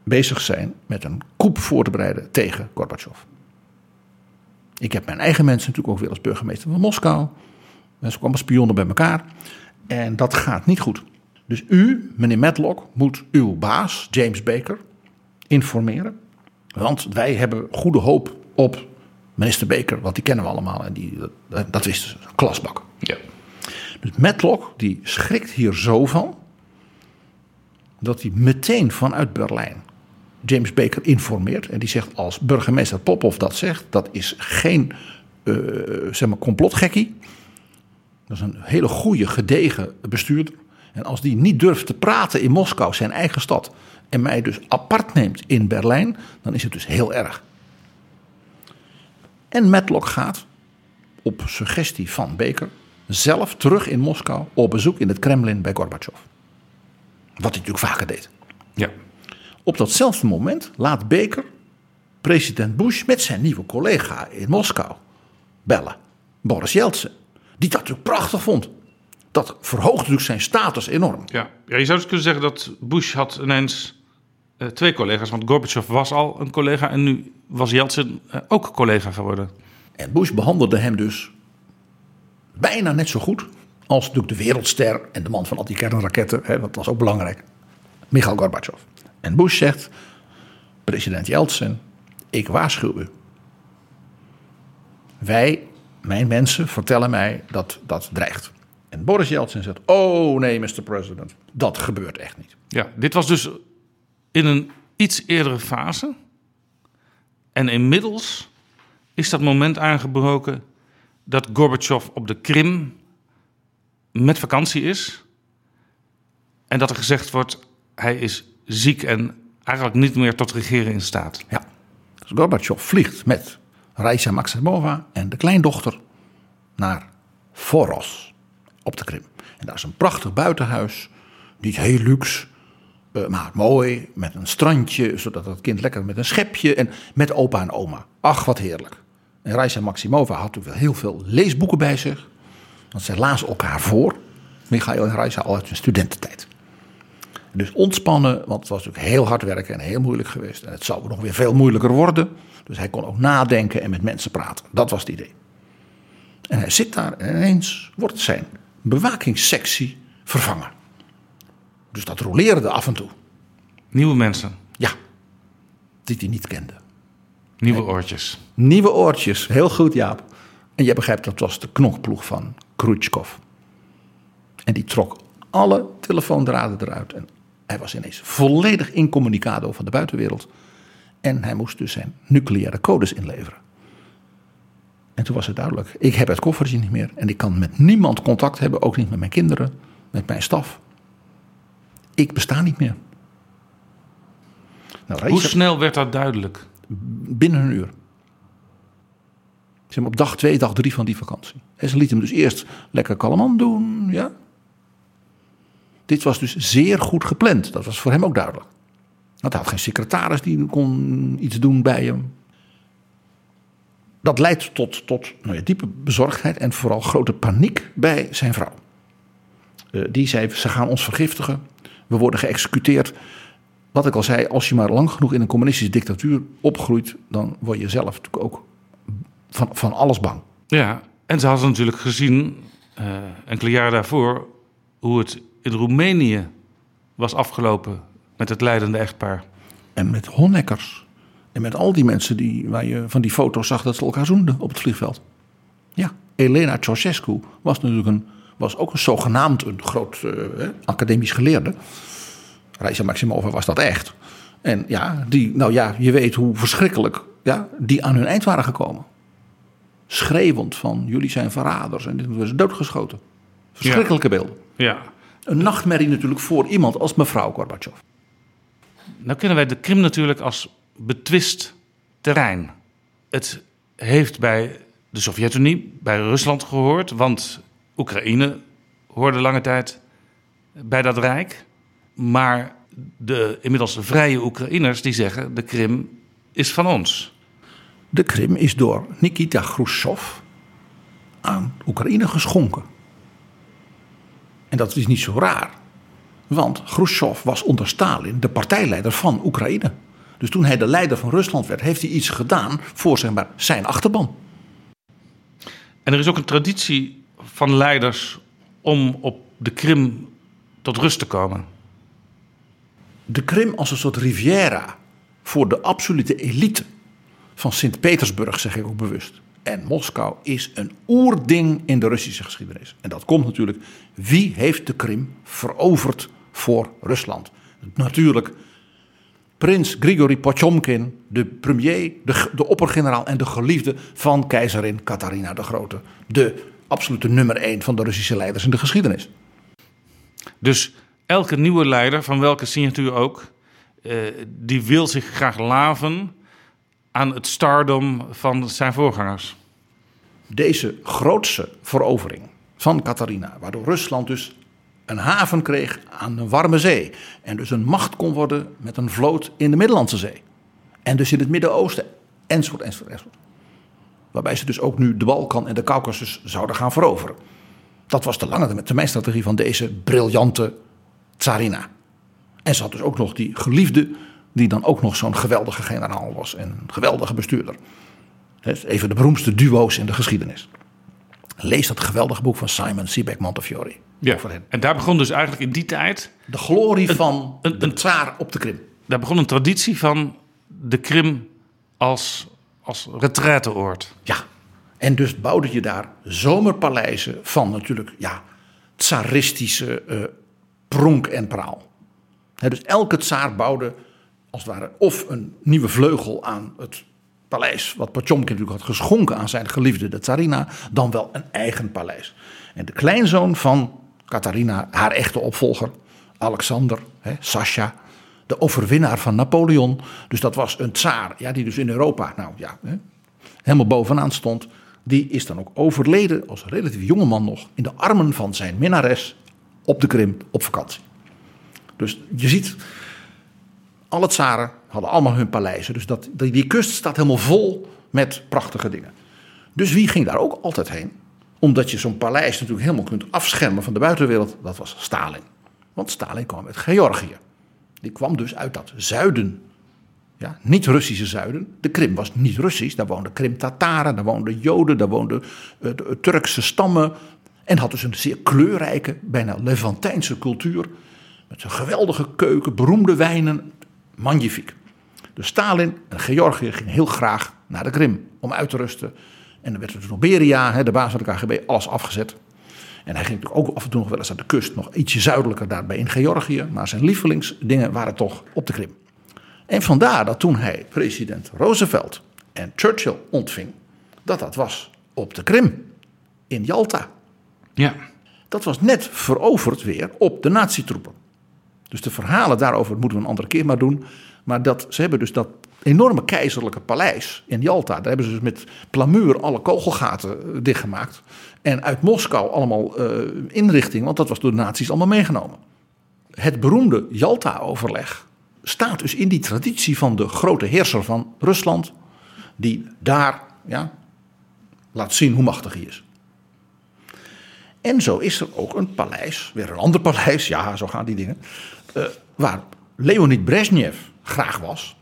bezig zijn met een coup voor te bereiden tegen Gorbachev. Ik heb mijn eigen mensen natuurlijk ook weer als burgemeester van Moskou. Mensen kwamen spionnen bij elkaar. En dat gaat niet goed. Dus u, meneer Matlock, moet uw baas, James Baker, informeren. Want wij hebben goede hoop op minister Baker, want die kennen we allemaal. En die, dat, dat is een klasbak. Ja. Dus Matlock, die schrikt hier zo van dat hij meteen vanuit Berlijn James Baker informeert. En die zegt als burgemeester Popov dat zegt, dat is geen uh, zeg maar complotgekkie. Dat is een hele goede, gedegen bestuurder. En als die niet durft te praten in Moskou, zijn eigen stad, en mij dus apart neemt in Berlijn, dan is het dus heel erg. En Matlock gaat, op suggestie van Baker, zelf terug in Moskou op bezoek in het Kremlin bij Gorbachev. Wat hij natuurlijk vaker deed. Ja. Op datzelfde moment laat Baker president Bush met zijn nieuwe collega in Moskou bellen. Boris Yeltsin. Die dat natuurlijk prachtig vond. Dat verhoogt natuurlijk zijn status enorm. Ja, ja je zou dus kunnen zeggen dat Bush had ineens uh, twee collega's. Want Gorbachev was al een collega en nu was Yeltsin uh, ook collega geworden. En Bush behandelde hem dus bijna net zo goed als natuurlijk de wereldster en de man van anti-kernraketten, hè, dat was ook belangrijk, Mikhail Gorbachev. En Bush zegt, president Yeltsin, ik waarschuw u. Wij, mijn mensen, vertellen mij dat dat dreigt. En Boris Yeltsin zegt, oh nee, Mr. President, dat gebeurt echt niet. Ja, dit was dus in een iets eerdere fase. En inmiddels is dat moment aangebroken dat Gorbachev op de Krim met vakantie is. En dat er gezegd wordt, hij is ziek en eigenlijk niet meer tot regeren in staat. Ja, dus Gorbachev vliegt met Raisa Maximova en de kleindochter naar Foros op de Krim. En daar is een prachtig buitenhuis, niet heel luxe, uh, maar mooi, met een strandje, zodat het kind lekker met een schepje en met opa en oma. Ach, wat heerlijk. En Raisa Maximova had natuurlijk heel veel leesboeken bij zich. Want zij lazen elkaar voor. Michael en Raisa al uit hun studententijd. Dus ontspannen, want het was natuurlijk heel hard werken en heel moeilijk geweest. En het zou nog weer veel moeilijker worden. Dus hij kon ook nadenken en met mensen praten. Dat was het idee. En hij zit daar en ineens wordt zijn bewakingssectie vervangen. Dus dat roleerde af en toe. Nieuwe mensen? Ja, die hij niet kende. Nieuwe oortjes? Nieuwe oortjes, heel goed Jaap. En je begrijpt, dat was de knokploeg van Khrushchev. En die trok alle telefoondraden eruit. En hij was ineens volledig incommunicado van de buitenwereld. En hij moest dus zijn nucleaire codes inleveren. En toen was het duidelijk: ik heb het koffertje niet meer. En ik kan met niemand contact hebben, ook niet met mijn kinderen, met mijn staf. ik besta niet meer. Nou, Hoe snel werd dat duidelijk? Binnen een uur. Zeg maar op dag twee, dag drie van die vakantie. En ze lieten hem dus eerst lekker kalman doen. Ja. Dit was dus zeer goed gepland. Dat was voor hem ook duidelijk. Want hij had geen secretaris die kon iets doen bij hem. Dat leidt tot, tot nou ja, diepe bezorgdheid en vooral grote paniek bij zijn vrouw. Uh, die zei: Ze gaan ons vergiftigen. We worden geëxecuteerd. Wat ik al zei, als je maar lang genoeg in een communistische dictatuur opgroeit, dan word je zelf natuurlijk ook van, van alles bang. Ja, en ze hadden natuurlijk gezien, uh, enkele jaren daarvoor, hoe het in Roemenië was afgelopen met het leidende echtpaar. En met Honeckers. En met al die mensen die, waar je van die foto's zag dat ze elkaar zoenden op het vliegveld. Ja, Elena Ceausescu was natuurlijk een, was ook een zogenaamd een groot uh, academisch geleerde. Reisa Maximova was dat echt. En ja, die, nou ja, je weet hoe verschrikkelijk ja, die aan hun eind waren gekomen. Schreeuwend van jullie zijn verraders en dit was doodgeschoten. Verschrikkelijke beelden. Ja. Een nachtmerrie natuurlijk voor iemand als mevrouw Gorbachev. Nou kennen wij de Krim natuurlijk als betwist terrein. Het heeft bij de Sovjet-Unie, bij Rusland gehoord, want Oekraïne hoorde lange tijd bij dat rijk. Maar de inmiddels vrije Oekraïners die zeggen de Krim is van ons. De Krim is door Nikita Khrushchev aan Oekraïne geschonken. En dat is niet zo raar. Want Khrushchev was onder Stalin de partijleider van Oekraïne. Dus toen hij de leider van Rusland werd, heeft hij iets gedaan voor zeg maar, zijn achterban. En er is ook een traditie van leiders om op de Krim tot rust te komen. De Krim als een soort riviera voor de absolute elite van Sint-Petersburg, zeg ik ook bewust. En Moskou is een oerding in de Russische geschiedenis. En dat komt natuurlijk, wie heeft de Krim veroverd voor Rusland? Natuurlijk prins Grigori Potjomkin, de premier, de, de oppergeneraal en de geliefde van keizerin Katharina de Grote. De absolute nummer één van de Russische leiders in de geschiedenis. Dus elke nieuwe leider, van welke signatuur ook, eh, die wil zich graag laven aan het stardom van zijn voorgangers. Deze grootse verovering van Katharina, waardoor Rusland dus een haven kreeg aan de warme zee. En dus een macht kon worden met een vloot in de Middellandse Zee. En dus in het Midden-Oosten, enzovoort, enzovoort, enzovoort. Waarbij ze dus ook nu de Balkan en de Caucasus zouden gaan veroveren. Dat was de lange termijn strategie van deze briljante tsarina. En ze had dus ook nog die geliefde, die dan ook nog zo'n geweldige generaal was en een geweldige bestuurder. Even de beroemdste duo's in de geschiedenis. Lees dat geweldige boek van Simon Sebek Montefiore. Ja. En daar begon dus eigenlijk in die tijd. De glorie van een, een tsaar op de Krim. Daar begon een traditie van de Krim als, als retraiteoord. Ja. En dus bouwde je daar zomerpaleizen van natuurlijk ja, tsaristische uh, pronk en praal. dus elke tsaar bouwde als het ware of een nieuwe vleugel aan het paleis, wat Potjomkin natuurlijk had geschonken aan zijn geliefde, de tsarina, dan wel een eigen paleis. En de kleinzoon van Katharina, haar echte opvolger, Alexander, hè, Sasha, de overwinnaar van Napoleon. Dus dat was een tsaar, ja, die dus in Europa, nou ja, helemaal bovenaan stond. Die is dan ook overleden als relatief jonge man nog in de armen van zijn minnares op de Krim op vakantie. Dus je ziet, alle tsaren hadden allemaal hun paleizen. Dus dat, die kust staat helemaal vol met prachtige dingen. Dus wie ging daar ook altijd heen? Omdat je zo'n paleis natuurlijk helemaal kunt afschermen van de buitenwereld. Dat was Stalin. Want Stalin kwam uit Georgië. Die kwam dus uit dat zuiden. Ja, niet Russische zuiden. De Krim was niet Russisch. Daar woonden Krim-Tataren, daar woonden Joden, daar woonden uh, Turkse stammen. En had dus een zeer kleurrijke, bijna Levantijnse cultuur. Met een geweldige keuken, beroemde wijnen. Magnifiek. Dus Stalin en Georgië gingen heel graag naar de Krim om uit te rusten. En dan werd er dus nog Beria, de baas van de KGB, alles afgezet. En hij ging natuurlijk ook af en toe nog wel eens aan de kust, nog ietsje zuidelijker daarbij in Georgië. Maar zijn lievelingsdingen waren toch op de Krim. En vandaar dat toen hij president Roosevelt en Churchill ontving, dat dat was op de Krim, in Yalta. Ja. Dat was net veroverd weer op de nazi-troepen. Dus de verhalen daarover moeten we een andere keer maar doen. Maar dat, ze hebben dus dat enorme keizerlijke paleis in Jalta. Daar hebben ze dus met plamuur alle kogelgaten eh, dichtgemaakt. En uit Moskou allemaal uh, inrichting, want dat was door de nazi's allemaal meegenomen. Het beroemde Jalta-overleg staat dus in die traditie van de grote heerser van Rusland. Die daar ja, laat zien hoe machtig hij is. En zo is er ook een paleis, weer een ander paleis, ja, zo gaan die dingen. Uh, waar Leonid Brezhnev graag was.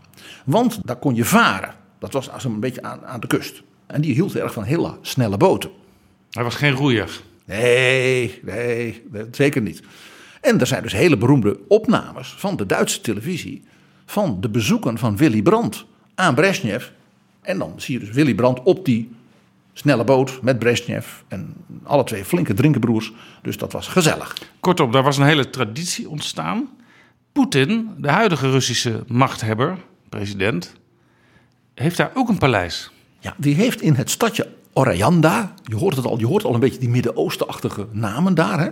Want daar kon je varen. Dat was als een beetje aan, aan de kust. En die hield erg van hele snelle boten. Hij was geen roeier. Nee, nee, zeker niet. En er zijn dus hele beroemde opnames van de Duitse televisie. van de bezoeken van Willy Brandt aan Brezhnev. En dan zie je dus Willy Brandt op die snelle boot met Brezhnev. En alle twee flinke drinkenbroers. Dus dat was gezellig. Kortom, daar was een hele traditie ontstaan. Poetin, de huidige Russische machthebber, president, heeft daar ook een paleis. Ja, die heeft in het stadje Orayanda, je hoort het al, je hoort al een beetje die Midden-Oostenachtige namen daar, hè?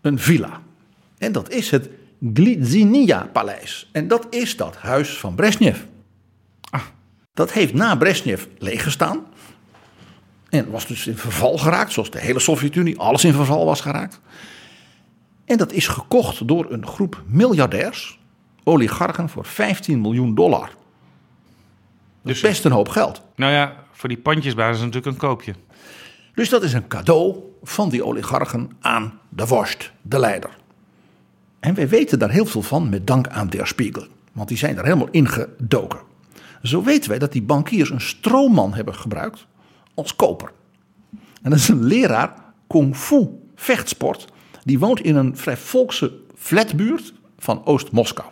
een villa. En dat is het Glidzinia-paleis. En dat is dat huis van Brezhnev. Ah. Dat heeft na Brezhnev leeggestaan. En was dus in verval geraakt, zoals de hele Sovjet-Unie, alles in verval was geraakt. En dat is gekocht door een groep miljardairs, oligarchen, voor 15 miljoen dollar. Dus best een hoop geld. Nou ja, voor die pandjesbaas is natuurlijk een koopje. Dus dat is een cadeau van die oligarchen aan de worst, de leider. En wij weten daar heel veel van met dank aan Der Spiegel. Want die zijn daar helemaal ingedoken. Zo weten wij dat die bankiers een stroomman hebben gebruikt als koper. En dat is een leraar kung fu vechtsport. Die woont in een vrij volkse flatbuurt van Oost-Moskou.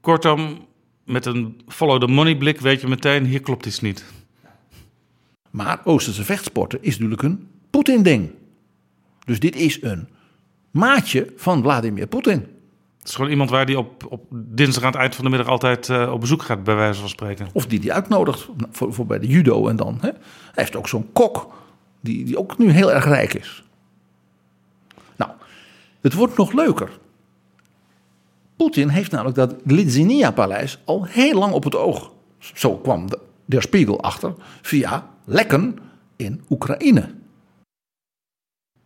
Kortom, met een follow the money blik weet je meteen, hier klopt iets niet. Maar Oosterse vechtsporten is natuurlijk een Poetin-ding. Dus dit is een maatje van Vladimir Poetin. Het is gewoon iemand waar die op, op dinsdag aan het eind van de middag altijd uh, op bezoek gaat, bij wijze van spreken. Of die die uitnodigt voor, voor bij de judo en dan. Hè? Hij heeft ook zo'n kok, die, die ook nu heel erg rijk is. Nou, het wordt nog leuker. Poetin heeft namelijk dat Glidzinia-paleis al heel lang op het oog. Zo kwam de, de Spiegel achter via lekken in Oekraïne.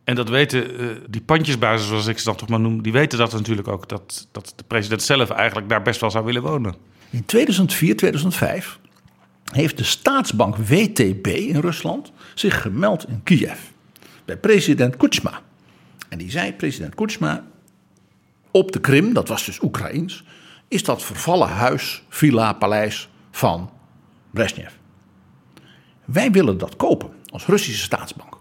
En dat weten uh, die pandjesbazen, zoals ik ze dan toch maar noem, die weten dat natuurlijk ook. Dat, dat de president zelf eigenlijk daar best wel zou willen wonen. In 2004, 2005 heeft de staatsbank WTB in Rusland zich gemeld in Kiev. Bij president Kuchma. En die zei, president Kuchma, op de Krim, dat was dus Oekraïens, is dat vervallen huis, villa, paleis van Brezhnev. Wij willen dat kopen als Russische staatsbank.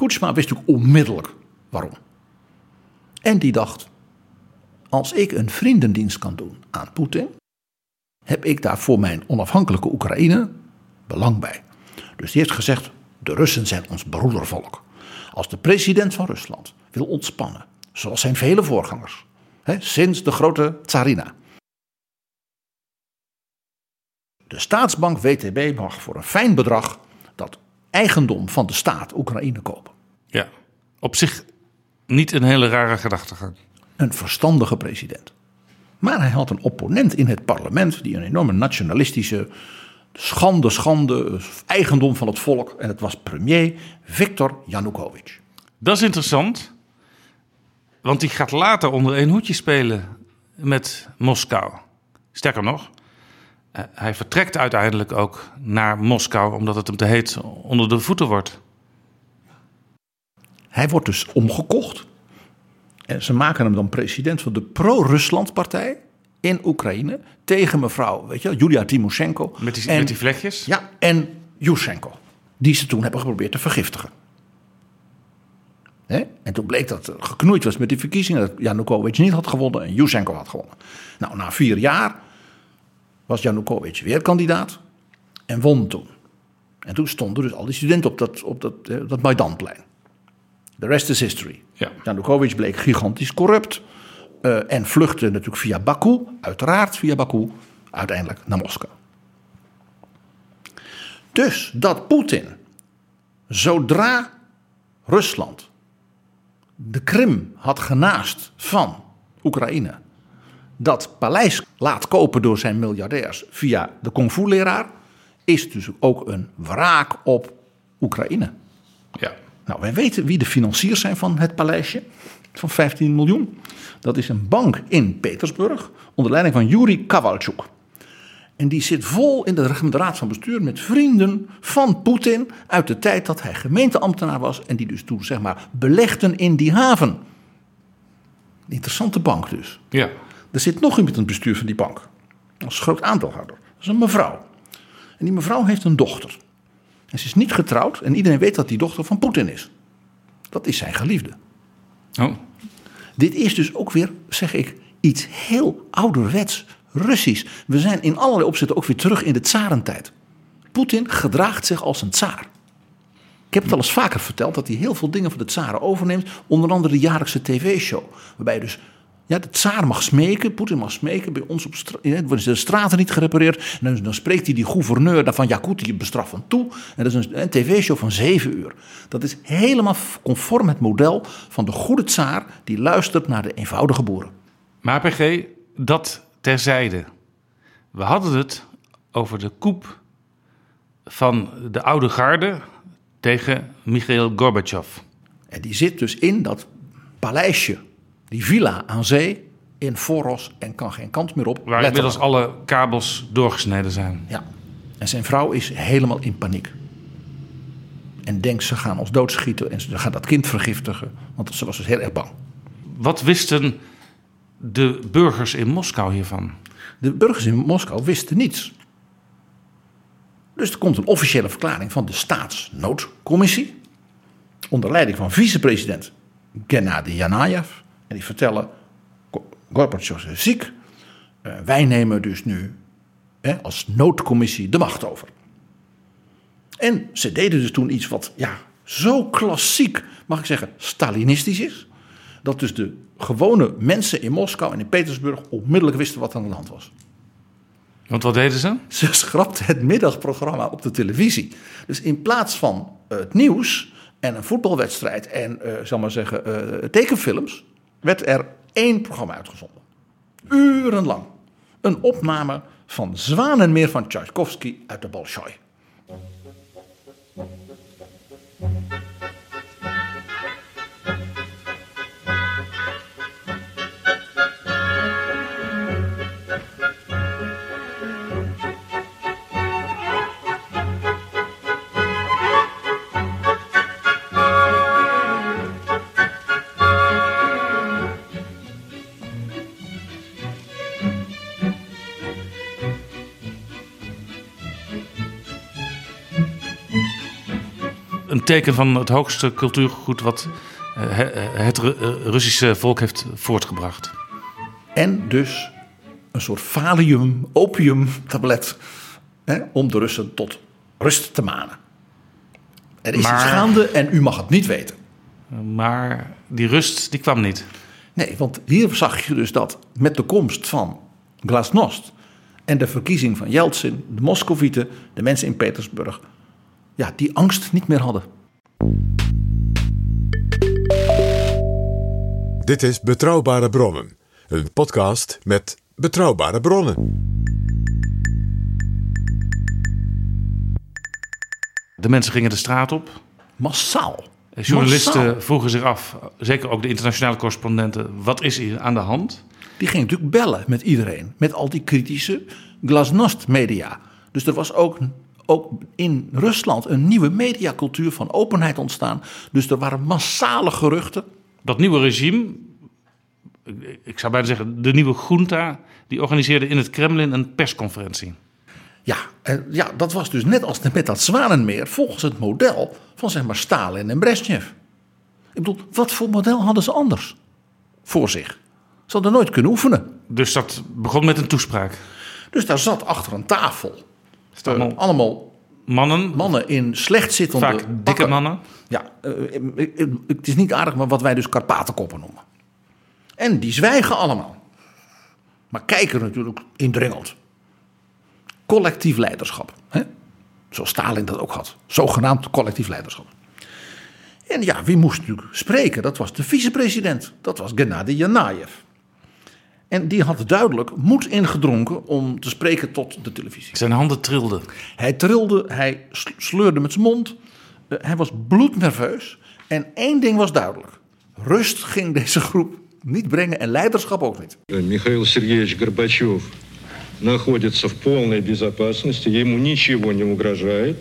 Kutsma wist natuurlijk onmiddellijk waarom. En die dacht: als ik een vriendendienst kan doen aan Poetin, heb ik daar voor mijn onafhankelijke Oekraïne belang bij. Dus die heeft gezegd: de Russen zijn ons broedervolk. Als de president van Rusland wil ontspannen, zoals zijn vele voorgangers, hè, sinds de grote Tsarina. De staatsbank WTB mag voor een fijn bedrag eigendom van de staat Oekraïne kopen. Ja, op zich niet een hele rare gedachtegang. Een verstandige president. Maar hij had een opponent in het parlement die een enorme nationalistische schande, schande, eigendom van het volk. En het was premier Viktor Yanukovych. Dat is interessant, want die gaat later onder een hoedje spelen met Moskou. Sterker nog, hij vertrekt uiteindelijk ook naar Moskou omdat het hem te heet onder de voeten wordt. Hij wordt dus omgekocht. En ze maken hem dan president van de pro-Rusland-partij in Oekraïne tegen mevrouw, weet je, Julia Timoshenko. Met die, met die vlechtjes? Ja, en Yushchenko. Die ze toen hebben geprobeerd te vergiftigen. En toen bleek dat er geknoeid was met die verkiezingen. Dat Janukovic niet had gewonnen en Yushchenko had gewonnen. Nou, na vier jaar was Janukovic weer kandidaat en won toen. En toen stonden dus al die studenten op dat, op dat, eh, dat Maidanplein. The rest is history. Ja. Janukovic bleek gigantisch corrupt. Uh, en vluchtte natuurlijk via Baku, uiteraard via Baku, uiteindelijk naar Moskou. Dus dat Poetin, zodra Rusland de Krim had genaast van Oekraïne, dat paleis laat kopen door zijn miljardairs via de kung fu leraar, is dus ook een wraak op Oekraïne. Ja. Nou, wij weten wie de financiers zijn van het paleisje van 15 miljoen. Dat is een bank in Petersburg onder leiding van Yuri Kavalchuk. En die zit vol in de raad van bestuur met vrienden van Poetin uit de tijd dat hij gemeenteambtenaar was en die dus toen zeg maar belegden in die haven. Interessante bank dus. Ja. Er zit nog iemand in het bestuur van die bank. Als groot aandeelhouder. Dat is een mevrouw. En die mevrouw heeft een dochter. En ze is niet getrouwd en iedereen weet dat die dochter van Poetin is. Dat is zijn geliefde. Oh. Dit is dus ook weer, zeg ik, iets heel ouderwets Russisch. We zijn in allerlei opzichten ook weer terug in de tsarentijd. Poetin gedraagt zich als een tsaar. Ik heb het al eens vaker verteld dat hij heel veel dingen van de tsaren overneemt. Onder andere de jaarlijkse tv-show. Waarbij je dus ja, de tsaar mag smeken, Poetin mag smeken. Bij ons op worden de straten niet gerepareerd. En dan, dan spreekt hij die gouverneur van Yakutië bestraffend toe. En dat is een, een tv-show van zeven uur. Dat is helemaal conform het model van de goede tsaar... die luistert naar de eenvoudige boeren. Maar PG, dat terzijde. We hadden het over de koep van de oude garde tegen Michail Gorbachev. En die zit dus in dat paleisje, die villa aan zee in Foros en kan geen kant meer op. Waar inmiddels alle kabels doorgesneden zijn. Ja. En zijn vrouw is helemaal in paniek. En denkt ze gaan ons doodschieten en ze gaan dat kind vergiftigen. Want ze was dus heel erg bang. Wat wisten de burgers in Moskou hiervan? De burgers in Moskou wisten niets. Dus er komt een officiële verklaring van de staatsnoodcommissie. Onder leiding van vicepresident Gennady Yanayev. En die vertellen, Gorbachev is ziek. Uh, wij nemen dus nu hè, als noodcommissie de macht over. En ze deden dus toen iets wat ja, zo klassiek, mag ik zeggen, Stalinistisch is. Dat dus de gewone mensen in Moskou en in Petersburg onmiddellijk wisten wat aan de hand was. Want wat deden ze? Ze schrapten het middagprogramma op de televisie. Dus in plaats van uh, het nieuws en een voetbalwedstrijd en, uh, zal maar zeggen, uh, tekenfilms, werd er één programma uitgezonden. Urenlang. Een opname van Zwanenmeer van Tchaikovsky uit de Bolshoi. Teken van het hoogste cultuurgoed wat het Russische volk heeft voortgebracht. En dus een soort valium, opium-tablet hè, om de Russen tot rust te manen. Er is Maar- iets gaande en u mag het niet weten. Maar die rust die kwam niet. Nee, want hier zag je dus dat met de komst van Glasnost en de verkiezing van Yeltsin, de Moscovieten, de mensen in Petersburg, ja, die angst niet meer hadden. Dit is Betrouwbare Bronnen, een podcast met betrouwbare bronnen. De mensen gingen de straat op. Massaal. Journalisten Massaal. vroegen zich af, zeker ook de internationale correspondenten, wat is hier aan de hand? Die ging natuurlijk bellen met iedereen, met al die kritische Glasnost-media. Dus er was ook, ook in Rusland een nieuwe mediacultuur van openheid ontstaan. Dus er waren massale geruchten. Dat nieuwe regime, ik- zou bijna zeggen de nieuwe junta, die organiseerde in het Kremlin een persconferentie. Ja, en ja, dat was dus net als met dat Zwanenmeer volgens het model van zeg maar Stalin en Brezhnev. Ik bedoel, wat voor model hadden ze anders voor zich? Ze hadden nooit kunnen oefenen. Dus dat begon met een toespraak. Dus daar zat achter een tafel eh, allemaal- allemaal Mannen, mannen in slecht zittende vaak dikke pakken. mannen. Ja, eh, het is niet aardig, maar wat wij dus Karpatenkoppen noemen. En die zwijgen allemaal. Maar kijken natuurlijk indringend. Collectief leiderschap. Hè? Zoals Stalin dat ook had. Zogenaamd collectief leiderschap. En ja, wie moest natuurlijk spreken? Dat was de vicepresident. Dat was Gennady Janaev. En die had duidelijk moed ingedronken om te spreken tot de televisie. Zijn handen trilden. Hij trilde, hij sleurde met zijn mond. Uh, hij was bloednerveus. En één ding was duidelijk. Rust ging deze groep niet brengen en leiderschap ook niet. Михаил Сергеевич Горбачев находится в полной безопасности, ему ничего не угрожает.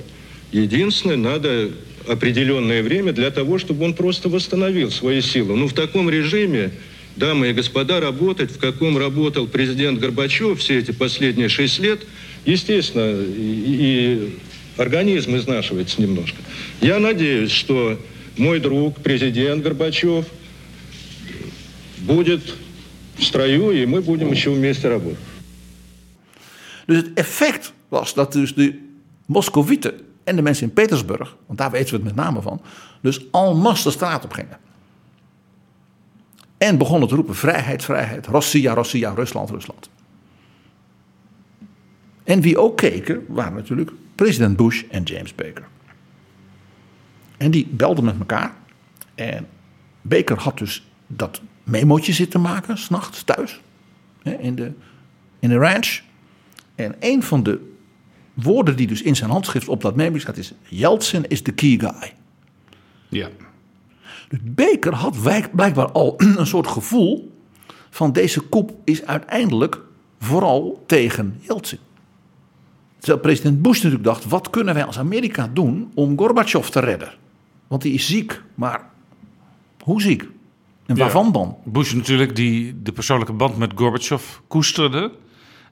Единственное, надо определенное время для того, чтобы он просто восстановил свои силы. Ну, в таком режиме, дамы и господа, работать, в каком работал президент Горбачев все эти последние шесть лет, естественно, и, и организм изнашивается немножко. Я надеюсь, что мой друг, президент Горбачев, будет в строю, и мы будем еще вместе работать. Dus het effect was dat dus de Moscovieten en de mensen in Petersburg, want daar weten we het met name van, dus en masse de straat op gingen. En begonnen te roepen: vrijheid, vrijheid, Russia, Russia, Rusland, Rusland. En wie ook keken, waren natuurlijk president Bush en James Baker. En die belden met elkaar. En Baker had dus dat memootje zitten maken, s'nachts thuis, in de, in de ranch. En een van de woorden die dus in zijn handschrift op dat memo staat is... Yeltsin is the key guy. Ja. Dus Baker had blijkbaar al een soort gevoel van deze koep is uiteindelijk vooral tegen Yeltsin. Terwijl president Bush natuurlijk dacht, wat kunnen wij als Amerika doen om Gorbachev te redden? Want die is ziek, maar hoe ziek? En waarvan dan? Bush natuurlijk die de persoonlijke band met Gorbachev koesterde.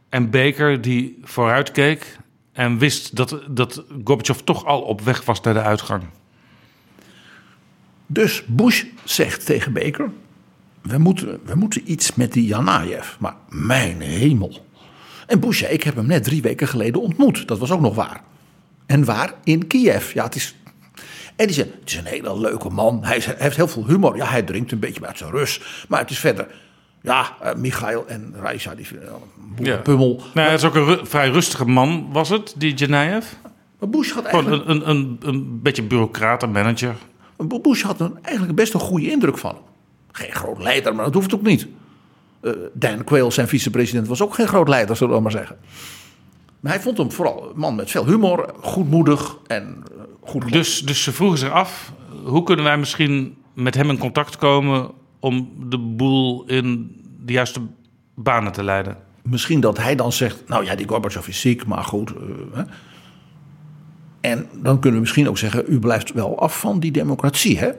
En Baker die vooruitkeek en wist dat, dat Gorbachev toch al op weg was naar de uitgang. Dus Bush zegt tegen Baker: we moeten, we moeten iets met die Janaev. Maar mijn hemel. En Bush zei: Ik heb hem net drie weken geleden ontmoet. Dat was ook nog waar. En waar? In Kiev. Ja, het is. En die zei: Het is een hele leuke man. Hij, heeft heel veel humor. Ja, hij drinkt een beetje uit zijn rust. Maar het is verder. Ja, uh, Michail en Raisa, die een ja. pummel. Nou, het is ook een ru vrij rustige man, was het, die Genaev? Maar Bush had eigenlijk... Een, een, een, een beetje bureaucraat, een manager. Bush had een, eigenlijk best een goede indruk van hem. Geen groot leider, maar dat hoeft ook niet. Uh, Dan Quayle, zijn vicepresident, was ook geen groot leider, zullen we maar zeggen. Maar hij vond hem vooral een man met veel humor, goedmoedig en uh, goed. Dus, dus ze vroegen zich af, hoe kunnen wij misschien met hem in contact komen om de boel in de juiste banen te leiden? Misschien dat hij dan zegt, nou ja, die Gorbachev is ziek, maar goed. Uh, hè. En dan kunnen we misschien ook zeggen, u blijft wel af van die democratie, hè?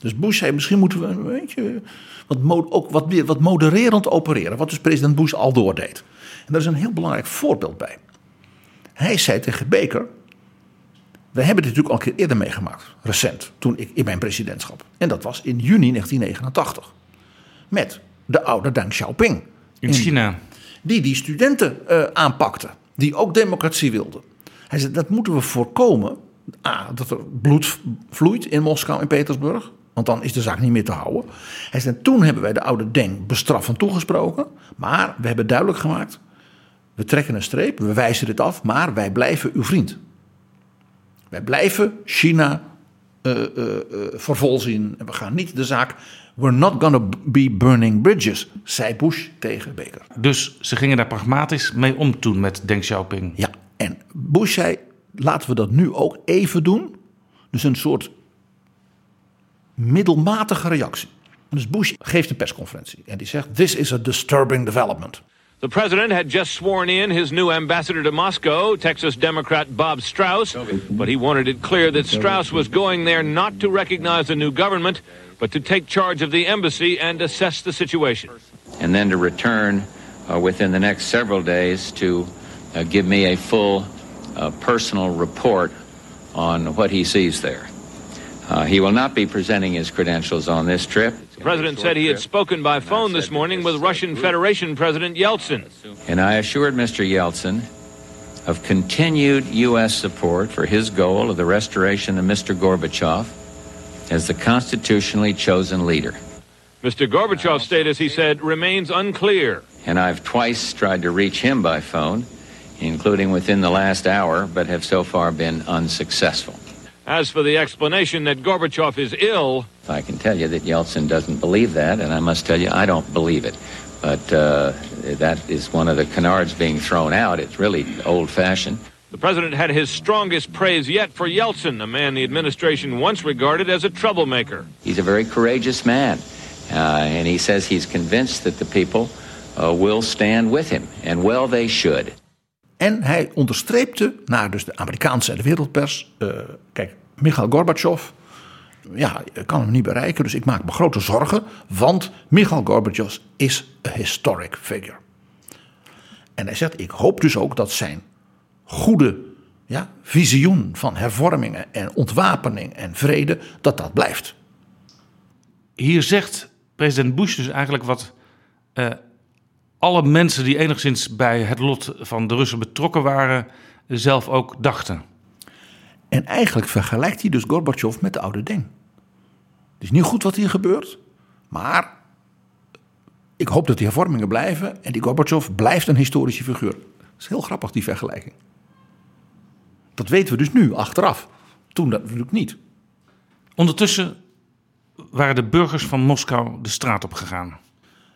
Dus Bush zei, misschien moeten we een beetje wat, ook wat, wat modererend opereren. Wat dus president Bush al doordeed. En daar is een heel belangrijk voorbeeld bij. Hij zei tegen Baker, we hebben dit natuurlijk al een keer eerder meegemaakt, recent, toen ik in mijn presidentschap. En dat was in juni 1989. Met de oude Deng Xiaoping. In China. Die die studenten uh, aanpakte, die ook democratie wilden. Hij zei, dat moeten we voorkomen. A, dat er bloed vloeit in Moskou en Petersburg. Want dan is de zaak niet meer te houden. Hij zei, toen hebben wij de oude Deng bestraffend toegesproken. Maar we hebben duidelijk gemaakt, we trekken een streep, we wijzen dit af, maar wij blijven uw vriend. Wij blijven China uh, uh, uh, voor vol zien. En we gaan niet de zaak. We're not gonna be burning bridges, zei Bush tegen Baker. Dus ze gingen daar pragmatisch mee om toen met Deng Xiaoping. Ja, en Bush zei: laten we dat nu ook even doen. Dus een soort middelmatige reactie. Dus Bush geeft een persconferentie en die zegt: This is a disturbing development. The president had just sworn in his new ambassador to Moscow, Texas Democrat Bob Strauss, but he wanted it clear that Strauss was going there not to recognize a new government, but to take charge of the embassy and assess the situation. And then to return uh, within the next several days to uh, give me a full uh, personal report on what he sees there. Uh, he will not be presenting his credentials on this trip. The president said he had spoken by phone this morning with Russian Federation President Yeltsin. And I assured Mr. Yeltsin of continued U.S. support for his goal of the restoration of Mr. Gorbachev as the constitutionally chosen leader. Mr. Gorbachev's status, he said, remains unclear. And I've twice tried to reach him by phone, including within the last hour, but have so far been unsuccessful. As for the explanation that Gorbachev is ill, I can tell you that Yeltsin doesn't believe that, and I must tell you I don't believe it. But uh, that is one of the canards being thrown out. It's really old-fashioned. the president had his strongest praise yet for Yeltsin, a man the administration once regarded as a troublemaker. He's a very courageous man, uh, and he says he's convinced that the people uh, will stand with him, and well they should. En hij onderstreepte naar dus de Amerikaanse en de wereldpers. Uh, kijk, Mikhail Gorbachev, ja, kan hem niet bereiken, dus ik maak me grote zorgen. Want Mikhail Gorbachev is een historic figure. En hij zegt, ik hoop dus ook dat zijn goede ja, visioen van hervormingen en ontwapening en vrede, dat dat blijft. Hier zegt president Bush dus eigenlijk wat uh, alle mensen die enigszins bij het lot van de Russen betrokken waren, zelf ook dachten. En eigenlijk vergelijkt hij dus Gorbachev met de oude Deng. Het is niet goed wat hier gebeurt, maar ik hoop dat die hervormingen blijven en die Gorbachev blijft een historische figuur. Dat is heel grappig, die vergelijking. Dat weten we dus nu, achteraf. Toen dat natuurlijk niet. Ondertussen waren de burgers van Moskou de straat op gegaan.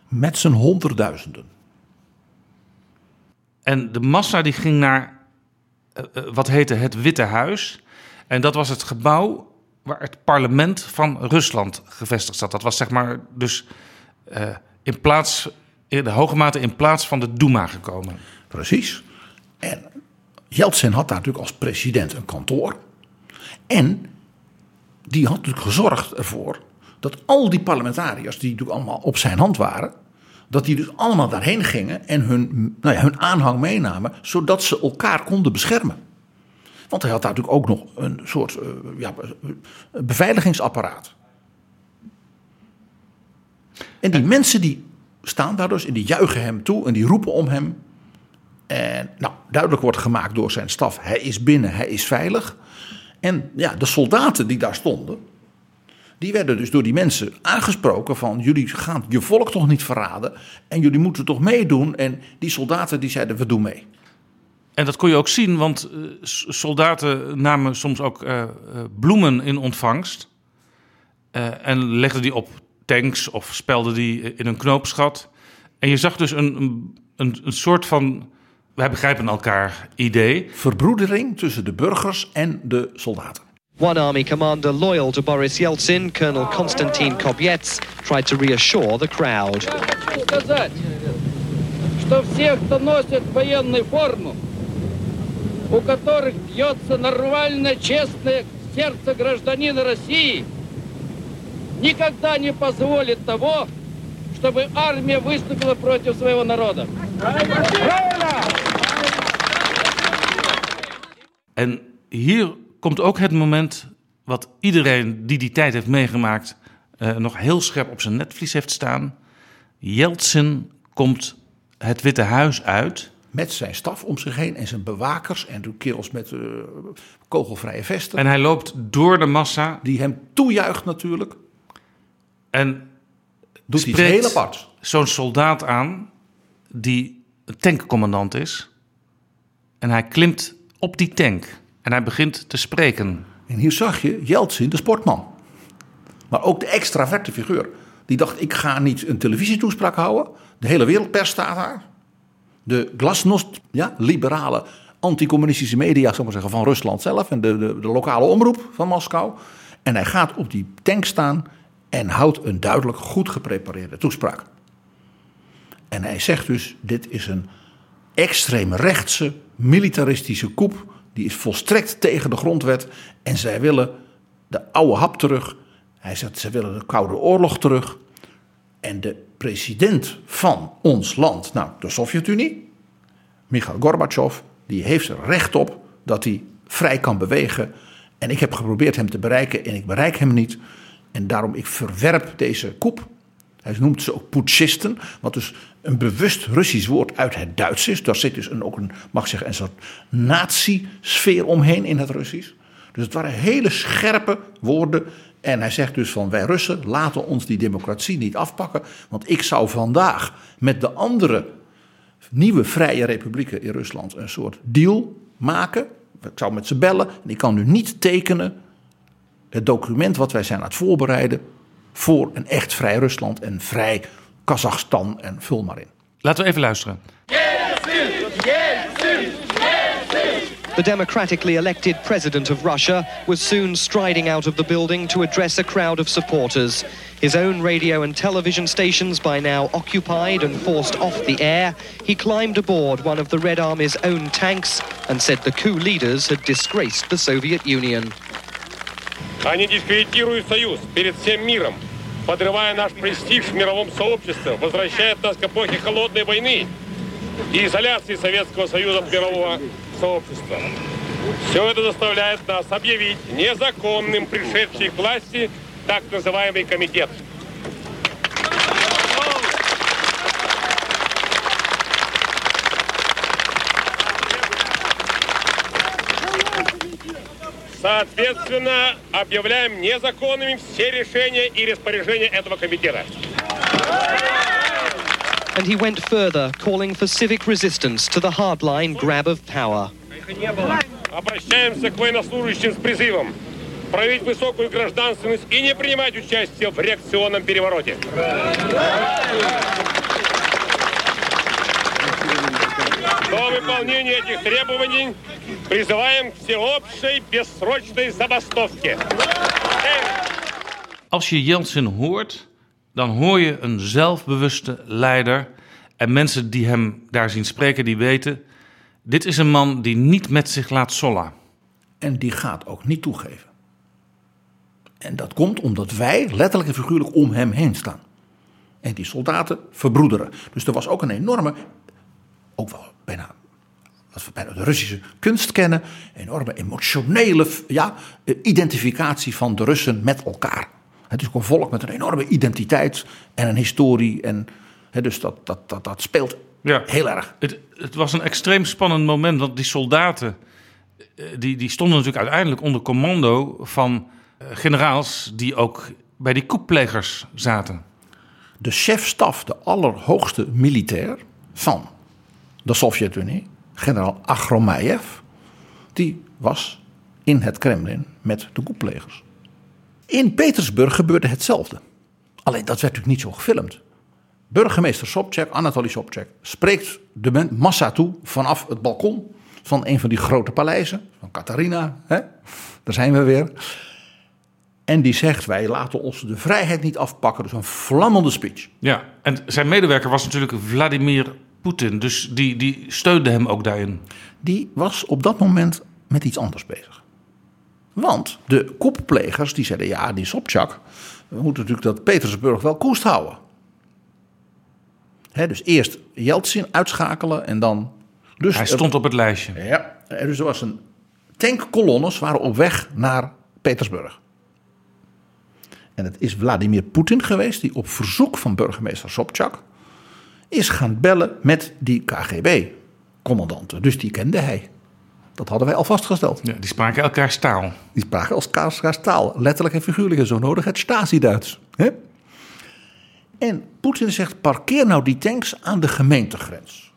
Met z'n honderdduizenden. En de massa die ging naar uh, wat heette het Witte Huis. En dat was het gebouw waar het parlement van Rusland gevestigd zat. Dat was zeg maar dus uh, in plaats, in de hoge mate in plaats van de Duma gekomen. Precies. En Yeltsin had daar natuurlijk als president een kantoor. En die had natuurlijk gezorgd ervoor dat al die parlementariërs, die natuurlijk allemaal op zijn hand waren, dat die dus allemaal daarheen gingen en hun, nou ja, hun aanhang meenamen, zodat ze elkaar konden beschermen. Want hij had daar natuurlijk ook nog een soort uh, ja, beveiligingsapparaat. En die mensen die staan daar dus en die juichen hem toe en die roepen om hem. En nou, duidelijk wordt gemaakt door zijn staf, hij is binnen, hij is veilig. En ja, de soldaten die daar stonden, die werden dus door die mensen aangesproken van jullie gaan je volk toch niet verraden en jullie moeten toch meedoen. En die soldaten die zeiden we doen mee. En dat kon je ook zien, want uh, soldaten namen soms ook uh, uh, bloemen in ontvangst. en legden die op tanks of spelden die in een knoopsgat. En je zag dus een, een, een soort van, wij begrijpen elkaar, idee. Verbroedering tussen de burgers en de soldaten. One army commander loyal to Boris Yeltsin, Colonel Konstantin Kobyets, tried to reassure the crowd. что все, кто носит военную форму, у которых бьется нормально, честное сердце гражданина России, никогда не позволит того, чтобы армия выступила против своего народа. En hier komt ook het moment wat iedereen die die tijd heeft meegemaakt uh, nog heel scherp op zijn netvlies heeft staan. Yeltsin komt het Witte Huis uit. Met zijn staf om zich heen en zijn bewakers en kerels met uh, kogelvrije vesten. En hij loopt door de massa. Die hem toejuicht natuurlijk. En doet iets heel apart. Zo'n soldaat aan die een tankcommandant is. En hij klimt op die tank. En hij begint te spreken. En hier zag je Jeltsin, de sportman. Maar ook de extraverte figuur. Die dacht, ik ga niet een televisietoespraak houden. De hele wereldpers staat daar. De glasnost, ja, liberale anticommunistische media, zal maar zeggen, van Rusland zelf. En de, de, de lokale omroep van Moskou. En hij gaat op die tank staan en houdt een duidelijk goed geprepareerde toespraak. En hij zegt dus, dit is een extreemrechtse militaristische coup die is volstrekt tegen de grondwet. En zij willen de oude hap terug. Hij zegt, ze willen de Koude Oorlog terug. En de president van ons land, nou de Sovjet-Unie, Mikhail Gorbachev, die heeft er recht op dat hij vrij kan bewegen. En ik heb geprobeerd hem te bereiken en ik bereik hem niet. En daarom ik verwerp deze coup. Hij noemt ze ook putschisten, wat dus een bewust Russisch woord uit het Duits is. Daar zit dus een, ook een, mag zeggen, een soort nazi-sfeer omheen in het Russisch. Dus het waren hele scherpe woorden. En hij zegt dus van wij Russen laten ons die democratie niet afpakken. Want ik zou vandaag met de andere nieuwe vrije republieken in Rusland een soort deal maken. Ik zou met ze bellen en ik kan nu niet tekenen het document wat wij zijn aan het voorbereiden voor een echt vrij Rusland en vrij Kazachstan en vul maar in. Laten we even luisteren. The democratically elected president of Russia was soon striding out of the building to address a crowd of supporters. His own radio and television stations by now occupied and forced off the air, he climbed aboard one of the Red Army's own tanks and said the coup leaders had disgraced the Soviet Union. Они дискредитируют Союз перед всем миром, подрывая наш престиж в мировом сообществе, возвращает нас к эпохе холодной войны и изоляции Советского Союза от мирового сообщества. Все это заставляет нас объявить незаконным пришедший к власти так называемый комитет. Соответственно, объявляем незаконными все решения и распоряжения этого комитета. And he went further, calling for civic resistance to the hardline grab of power. Обращаемся к военнослужащим с призывом проявить высокую гражданственность и не принимать участие в реакционном перевороте. До выполнения этих требований призываем к всеобщей бессрочной забастовке. Als je Jeltsin hoort, dan hoor je een zelfbewuste leider. En mensen die hem daar zien spreken, die weten... dit is een man die niet met zich laat sollen. En die gaat ook niet toegeven. En dat komt omdat wij letterlijk en figuurlijk om hem heen staan. En die soldaten verbroederen. Dus er was ook een enorme, ook wel bijna, wat we bijna de Russische kunst kennen, enorme emotionele ja, identificatie van de Russen met elkaar. Het is ook een volk met een enorme identiteit en een historie. En, dus dat, dat, dat, dat speelt Ja. heel erg. Het, het was een extreem spannend moment, want die soldaten... eh, Die, die stonden natuurlijk uiteindelijk onder commando van eh, generaals... die ook bij die koepplegers zaten. De chefstaf, de allerhoogste militair van de Sovjet-Unie, generaal Agromayev, die was in het Kremlin met de koeplegers. In Petersburg gebeurde hetzelfde. Alleen dat werd natuurlijk niet zo gefilmd. Burgemeester Sobchak, Anatoly Sobchak, spreekt de massa toe vanaf het balkon van een van die grote paleizen, van Katarina, hè? daar zijn we weer. En die zegt, wij laten ons de vrijheid niet afpakken. Dus een vlammende speech. Ja, en zijn medewerker was natuurlijk Vladimir Poetin. Dus die, die steunde hem ook daarin. Die was op dat moment met iets anders bezig. Want de kopplegers die zeiden, ja, die Sobchak, we moeten natuurlijk dat Petersburg wel koest houden. Dus eerst Yeltsin uitschakelen en dan... Dus Hij stond op het lijstje. Ja, dus er was een tankkolonnes waren op weg naar Petersburg. En het is Vladimir Poetin geweest die op verzoek van burgemeester Sobchak is gaan bellen met die KGB-commandanten. Dus die kende hij. Dat hadden wij al vastgesteld. Ja, die spraken elkaar taal. Die spraken elkaars taal, letterlijk en figuurlijk en zo nodig het Stasi-Duits. En Poetin zegt: parkeer nou die tanks aan de gemeentegrens.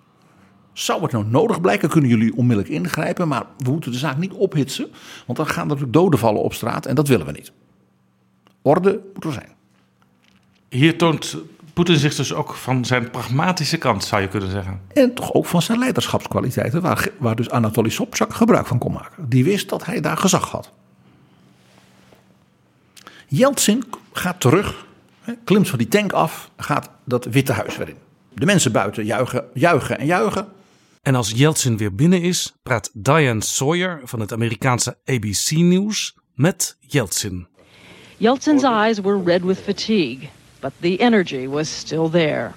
Zou het nou nodig blijken, kunnen jullie onmiddellijk ingrijpen, maar we moeten de zaak niet ophitsen, want dan gaan er natuurlijk doden vallen op straat en dat willen we niet. Orde moet er zijn. Hier toont Poetin zich dus ook van zijn pragmatische kant, zou je kunnen zeggen. En toch ook van zijn leiderschapskwaliteiten, waar, waar dus Anatoly Sobchak gebruik van kon maken. Die wist dat hij daar gezag had. Yeltsin gaat terug, hè, klimt van die tank af, gaat dat Witte Huis weer in. De mensen buiten juichen, juichen en juichen. En als Yeltsin weer binnen is, praat Diane Sawyer van het Amerikaanse ABC Nieuws met Yeltsin. Yeltsin's eyes were red with fatigue, but the energy was still there.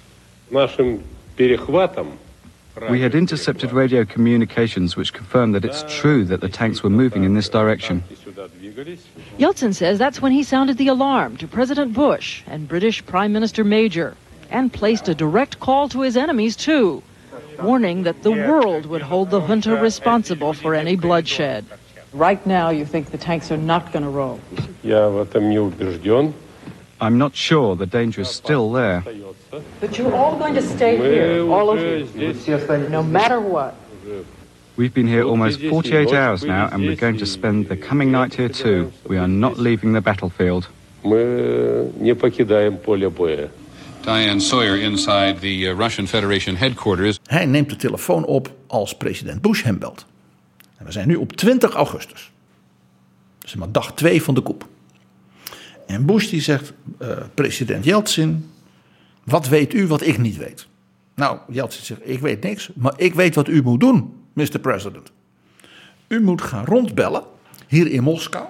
We had intercepted radio communications which confirmed that it's true that the tanks were moving in this direction. Yeltsin says that's when he sounded the alarm to President Bush and British Prime Minister Major and placed a direct call to his enemies, too, warning that the world would hold the junta responsible for any bloodshed. Right now, you think the tanks are not going to roll. I'm not sure the danger is still there. But you're all going to stay here, all of you, no matter what. We've been here almost 48 hours now, and we're going to spend the coming night here too. We are not leaving the battlefield. Diane Sawyer inside the uh, Russian Federation headquarters. Hij neemt de telefoon op als president Bush hem belt. En we zijn nu op 20 augustus. Dus maar dag 2 van de coup. En Bush die zegt, uh, president Yeltsin, wat weet u wat ik niet weet? Nou, Yeltsin zegt, ik weet niks, maar ik weet wat u moet doen, Mr. President. U moet gaan rondbellen, hier in Moskou.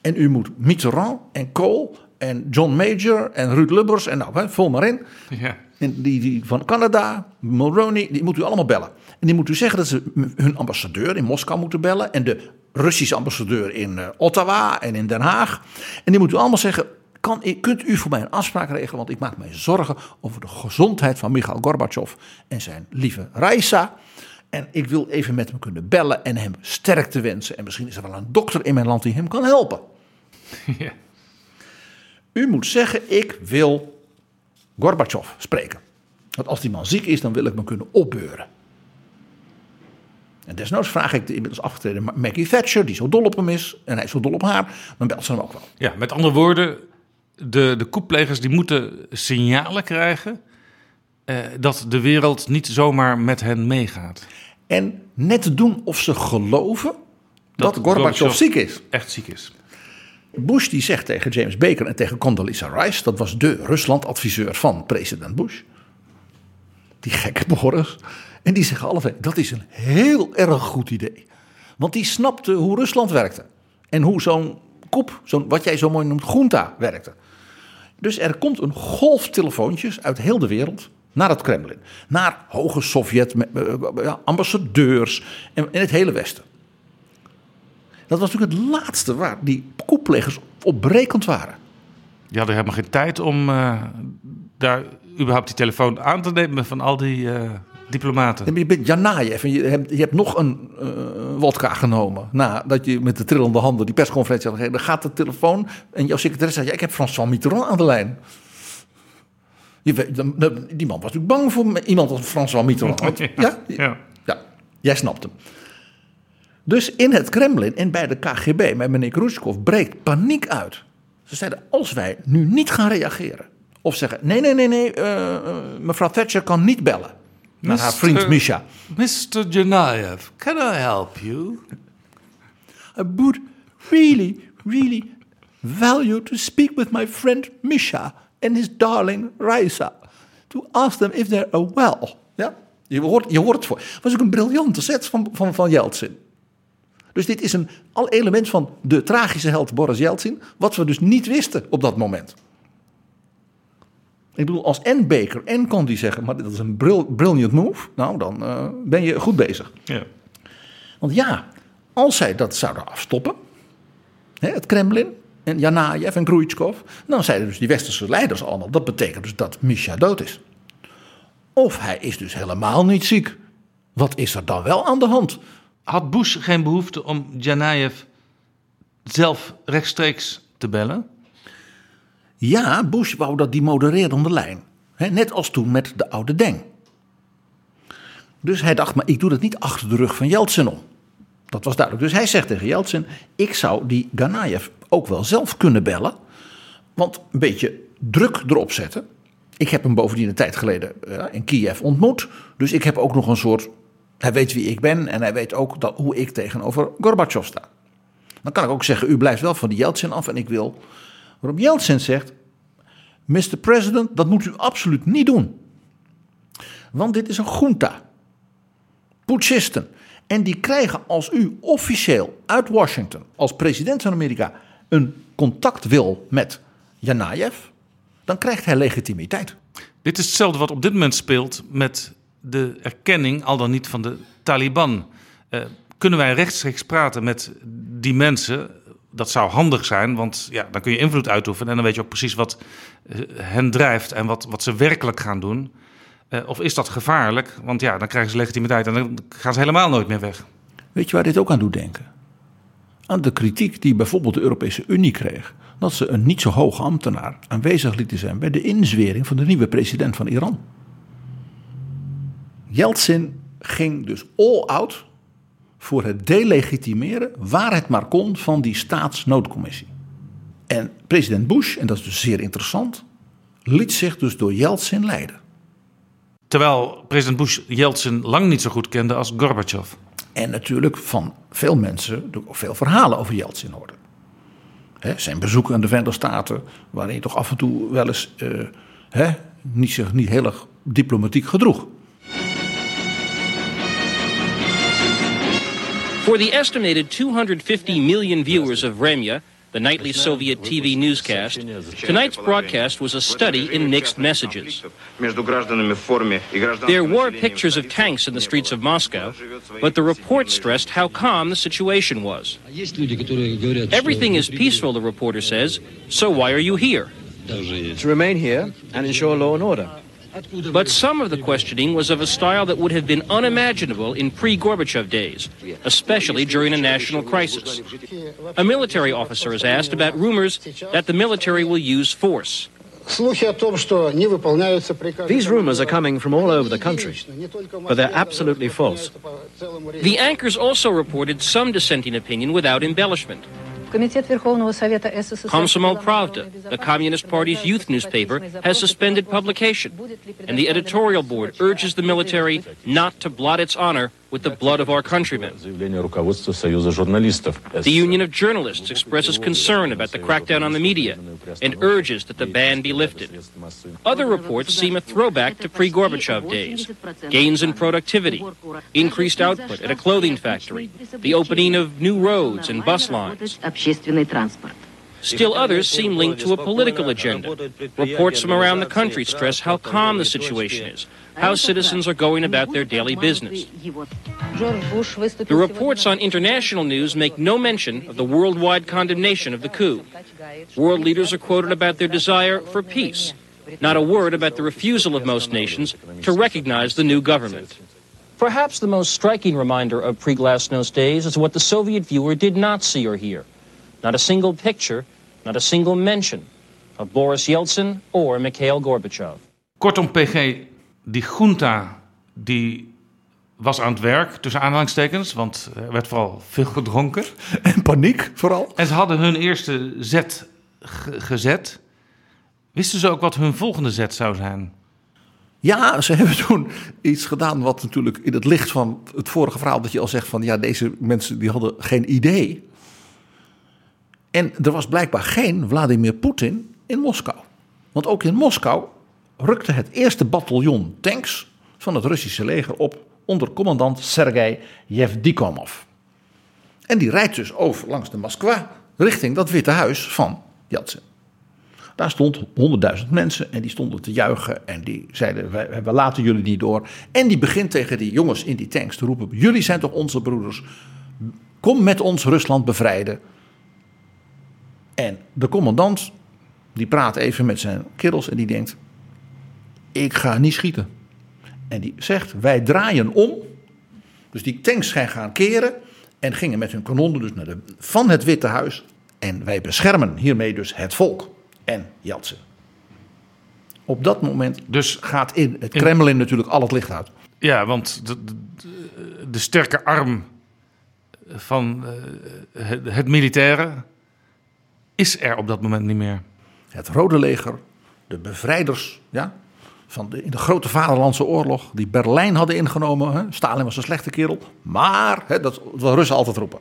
En u moet Mitterrand en Kohl en John Major en Ruud Lubbers en nou, vul maar in. Ja. En die, die van Canada, Mulroney, die moet u allemaal bellen. En die moet u zeggen dat ze hun ambassadeur in Moskou moeten bellen. En de Russische ambassadeur in uh, Ottawa en in Den Haag. En die moet u allemaal zeggen, kan, kunt u voor mij een afspraak regelen? Want ik maak mij zorgen over de gezondheid van Michail Gorbachev en zijn lieve Raisa. En ik wil even met hem kunnen bellen en hem sterkte wensen. En misschien is er wel een dokter in mijn land die hem kan helpen. Ja. U moet zeggen, ik wil Gorbachev spreken. Want als die man ziek is, dan wil ik me kunnen opbeuren. En desnoods vraag ik de inmiddels afgetreden Maggie Thatcher, die zo dol op hem is, en hij is zo dol op haar, dan belt ze hem ook wel. Ja, met andere woorden, de, de koeplegers die moeten signalen krijgen eh, dat de wereld niet zomaar met hen meegaat. En net doen of ze geloven dat, dat Gorbachev ziek is. Echt ziek is. Bush die zegt tegen James Baker en tegen Condoleezza Rice, dat was de Rusland-adviseur van president Bush, die gekke Boris, en die zeggen allebei, dat is een heel erg goed idee. Want die snapte hoe Rusland werkte. En hoe zo'n koep, zo'n, wat jij zo mooi noemt, junta werkte. Dus er komt een golf telefoontjes uit heel de wereld naar het Kremlin. Naar hoge Sovjet-ambassadeurs en in het hele Westen. Dat was natuurlijk het laatste waar die koeplegers op berekend waren. Die hadden helemaal geen tijd om uh, daar überhaupt die telefoon aan te nemen van al die uh, diplomaten. Je bent Janajev en je hebt, je hebt nog een uh, wodka genomen. Nadat je met de trillende handen die persconferentie had gegeven. Dan gaat de telefoon en jouw secretaris zegt... Ja, ik heb François Mitterrand aan de lijn. Je weet, die man was natuurlijk bang voor iemand als François Mitterrand. ja, ja? ja. ja, jij snapt hem. Dus in het Kremlin en bij de KGB, met meneer Khrushchev, breekt paniek uit. Ze zeiden, als wij nu niet gaan reageren... of zeggen, nee, nee, nee, nee, uh, mevrouw Thatcher kan niet bellen... naar haar vriend Misha. Mr. Janaev, can I help you? I would really, really value to speak with my friend Misha... and his darling Raisa... to ask them if they're well. Ja? Je, hoort, je hoort het voor. Het was ook een briljante set van, van, van Yeltsin. Dus dit is een al element van de tragische held Boris Yeltsin, wat we dus niet wisten op dat moment. Ik bedoel, als en Baker en Condi zeggen, maar dat is een brilliant move, nou dan uh, ben je goed bezig. Ja. Want ja, als zij dat zouden afstoppen, hè, het Kremlin en Janajev en Khrushchev, dan zeiden dus die westerse leiders allemaal, dat betekent dus dat Misha dood is. Of hij is dus helemaal niet ziek. Wat is er dan wel aan de hand? Had Bush geen behoefte om Janajev zelf rechtstreeks te bellen? Ja, Bush wou dat die modererende lijn. Net als toen met de oude Deng. Dus hij dacht, maar ik doe dat niet achter de rug van Yeltsin om. Dat was duidelijk. Dus hij zegt tegen Yeltsin, ik zou die Ganayev ook wel zelf kunnen bellen. Want een beetje druk erop zetten. Ik heb hem bovendien een tijd geleden uh, in Kiev ontmoet. Dus ik heb ook nog een soort hij weet wie ik ben en hij weet ook dat, hoe ik tegenover Gorbachev sta. Dan kan ik ook zeggen, u blijft wel van die Yeltsin af en ik wil. Waarop Yeltsin zegt, Mr. President, dat moet u absoluut niet doen. Want dit is een junta. Putschisten. En die krijgen als u officieel uit Washington, als president van Amerika, een contact wil met Janajev, dan krijgt hij legitimiteit. Dit is hetzelfde wat op dit moment speelt met de erkenning, al dan niet van de Taliban. Uh, kunnen wij rechtstreeks praten met die mensen? Dat zou handig zijn, want ja, dan kun je invloed uitoefenen en dan weet je ook precies wat uh, hen drijft en wat, wat ze werkelijk gaan doen. Uh, of is dat gevaarlijk? Want ja, dan krijgen ze legitimiteit en dan gaan ze helemaal nooit meer weg. Weet je waar dit ook aan doet denken? Aan de kritiek die bijvoorbeeld de Europese Unie kreeg. Dat ze een niet zo hoge ambtenaar aanwezig lieten zijn bij de inzwering van de nieuwe president van Iran. Yeltsin ging dus all out voor het delegitimeren, waar het maar kon, van die staatsnoodcommissie. En president Bush, en dat is dus zeer interessant, liet zich dus door Yeltsin leiden. Terwijl president Bush Yeltsin lang niet zo goed kende als Gorbachev. En natuurlijk van veel mensen ook veel verhalen over Yeltsin hoorde. Hè, zijn bezoek aan de Verenigde Staten, waarin hij toch af en toe wel eens hè, niet, zich niet heel erg diplomatiek gedroeg. For the estimated 250 million viewers of Vremya, the nightly Soviet TV newscast, tonight's broadcast was a study in mixed messages. There were pictures of tanks in the streets of Moscow, but the report stressed how calm the situation was. Everything is peaceful, the reporter says, so why are you here? To remain here and ensure law and order. But some of the questioning was of a style that would have been unimaginable in pre Gorbachev days, especially during a national crisis. A military officer is asked about rumors that the military will use force. These rumors are coming from all over the country, but they're absolutely false. The anchors also reported some dissenting opinion without embellishment. Komsomol Pravda, the Communist Party's youth newspaper, has suspended publication, and the editorial board urges the military not to blot its honor with the blood of our countrymen. The Union of Journalists expresses concern about the crackdown on the media and urges that the ban be lifted. Other reports seem a throwback to pre Gorbachev days gains in productivity, increased output at a clothing factory, the opening of new roads and bus lines. Still others seem linked to a political agenda. Reports from around the country stress how calm the situation is, how citizens are going about their daily business. The reports on international news make no mention of the worldwide condemnation of the coup. World leaders are quoted about their desire for peace, not a word about the refusal of most nations to recognize the new government. Perhaps the most striking reminder of pre Glasnost days is what the Soviet viewer did not see or hear. Not a single picture, not a single mention of Boris Yeltsin or Mikhail Gorbachev. Kortom, PG, die junta die was aan het werk, tussen aanhalingstekens, want er werd vooral veel gedronken. En paniek vooral. En ze hadden hun eerste zet gezet. Wisten ze ook wat hun volgende zet zou zijn? Ja, ze hebben toen iets gedaan wat natuurlijk in het licht van het vorige verhaal... dat je al zegt van ja, deze mensen die hadden geen idee. En er was blijkbaar geen Vladimir Poetin in Moskou. Want ook in Moskou rukte het eerste bataljon tanks van het Russische leger op onder commandant Sergei Yevdikomov. En die rijdt dus over langs de Moskwa richting dat Witte Huis van Yeltsin. Daar stond 100.000 mensen en die stonden te juichen en die zeiden: we laten jullie niet door. En die begint tegen die jongens in die tanks te roepen: Jullie zijn toch onze broeders? Kom met ons Rusland bevrijden. En de commandant die praat even met zijn kerels en die denkt: Ik ga niet schieten. En die zegt: Wij draaien om. Dus die tanks zijn gaan keren en gingen met hun kanonnen dus naar de, van het Witte Huis. En wij beschermen hiermee dus het volk en Jatsen. Op dat moment dus gaat in het Kremlin natuurlijk al het licht uit. Ja, want de, de, de sterke arm van uh, het, het militaire is er op dat moment niet meer. Het Rode Leger, de bevrijders ja, van de, in de grote Vaderlandse oorlog, die Berlijn hadden ingenomen. Hè. Stalin was een slechte kerel, maar hè, dat wil Russen altijd roepen.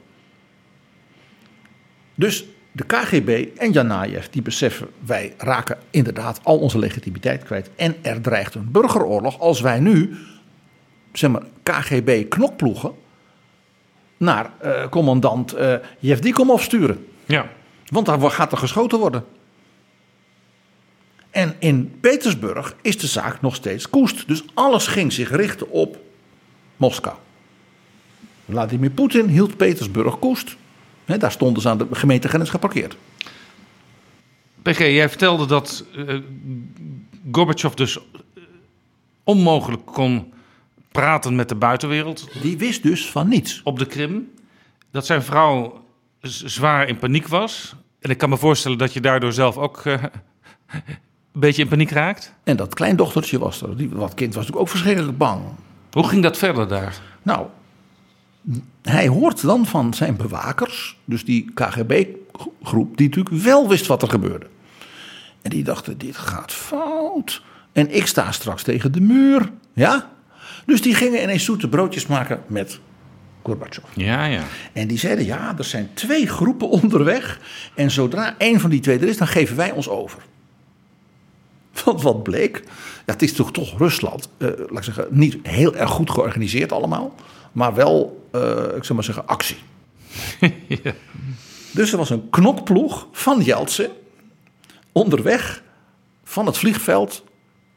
Dus de KGB en Janajev die beseffen, wij raken inderdaad al onze legitimiteit kwijt. En er dreigt een burgeroorlog als wij nu, zeg maar, KGB-knokploegen naar uh, commandant uh, Yevdikomov sturen. Ja. Want daar gaat er geschoten worden. En in Petersburg is de zaak nog steeds koest. Dus alles ging zich richten op Moskou. Vladimir Poetin hield Petersburg koest. daar stonden ze aan de gemeentegrens geparkeerd. PG, jij vertelde dat uh, Gorbachev dus onmogelijk kon praten met de buitenwereld. Die wist dus van niets. Op de Krim. Dat zijn vrouw zwaar in paniek was. En ik kan me voorstellen dat je daardoor zelf ook uh, een beetje in paniek raakt. En dat kleindochtertje was er. Die, dat kind was natuurlijk ook verschrikkelijk bang. Hoe ging dat verder daar? Nou, hij hoort dan van zijn bewakers, dus die KGB-groep, die natuurlijk wel wist wat er gebeurde. En die dachten, dit gaat fout. En ik sta straks tegen de muur. Ja? Dus die gingen ineens zoete broodjes maken met Gorbachev. Ja, ja. En die zeiden, ja, er zijn twee groepen onderweg. En zodra één van die twee er is, dan geven wij ons over. Want wat bleek, ja, het is toch toch Rusland, eh, laat ik zeggen, niet heel erg goed georganiseerd allemaal. Maar wel, eh, ik zou maar zeggen, actie. ja. Dus er was een knokploeg van Yeltsin onderweg van het vliegveld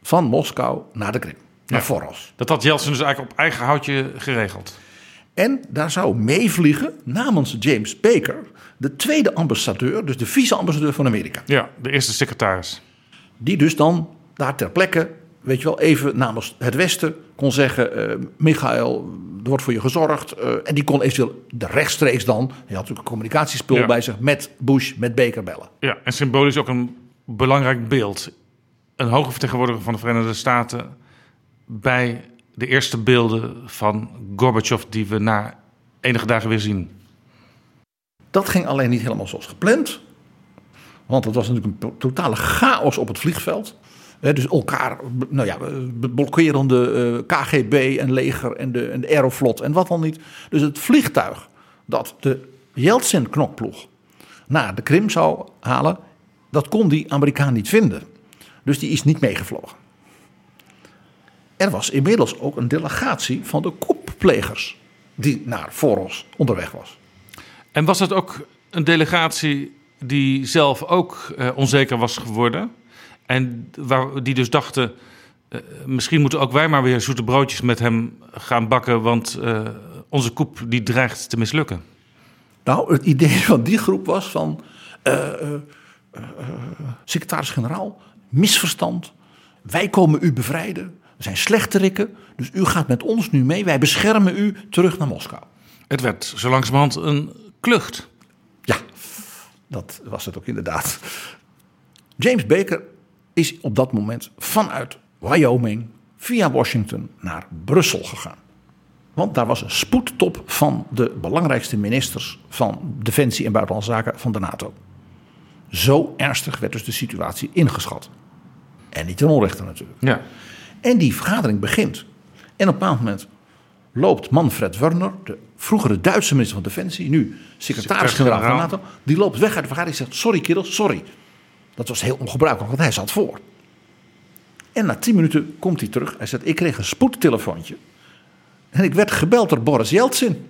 van Moskou naar de Krim. Naar Ja. Voros. Dat had Jeltsin dus eigenlijk op eigen houtje geregeld. En daar zou meevliegen namens James Baker, de tweede ambassadeur, dus de vice-ambassadeur van Amerika. Ja, de eerste secretaris. Die dus dan daar ter plekke, weet je wel, even namens het Westen kon zeggen: eh Michael, er wordt voor je gezorgd. eh, en die kon eventueel de rechtstreeks dan, hij had natuurlijk een communicatiespul Ja. bij zich, met Bush, met Baker bellen. Ja, en symbolisch ook een belangrijk beeld. Een hoge vertegenwoordiger van de Verenigde Staten bij de eerste beelden van Gorbachev die we na enige dagen weer zien. Dat ging alleen niet helemaal zoals gepland. Want het was natuurlijk een to- totale chaos op het vliegveld. Dus elkaar, nou ja, blokkerende eh, KGB en leger en de, en de Aeroflot en wat dan niet. Dus het vliegtuig dat de Yeltsin-knokploeg naar de Krim zou halen, dat kon die Amerikaan niet vinden. Dus die is niet meegevlogen. Er was inmiddels ook een delegatie van de koepplegers die naar Voros onderweg was. En was dat ook een delegatie die zelf ook eh, onzeker was geworden? En waar, die dus dachten, eh, misschien moeten ook wij maar weer zoete broodjes met hem gaan bakken, want eh, onze koep die dreigt te mislukken. Nou, het idee van die groep was van... secretaris-generaal, misverstand. Wij komen u bevrijden. We zijn slechterikken, dus u gaat met ons nu mee. Wij beschermen u terug naar Moskou. Het werd zo langzamerhand een klucht. Dat was het ook inderdaad. James Baker is op dat moment vanuit Wyoming via Washington naar Brussel gegaan. Want daar was een spoedtop van de belangrijkste ministers van Defensie en Buitenlandse Zaken van de NATO. Zo ernstig werd dus de situatie ingeschat. En niet ten onrechte natuurlijk. Ja. En die vergadering begint. En op een bepaald moment loopt Manfred Werner, de vroegere Duitse minister van Defensie, nu secretaris-generaal van NATO, die loopt weg uit de vergadering en zegt: Sorry, kerels, sorry. Dat was heel ongebruikelijk, want hij zat voor. En na tien minuten komt hij terug. Hij zegt: Ik kreeg een spoedtelefoontje. En ik werd gebeld door Boris Yeltsin.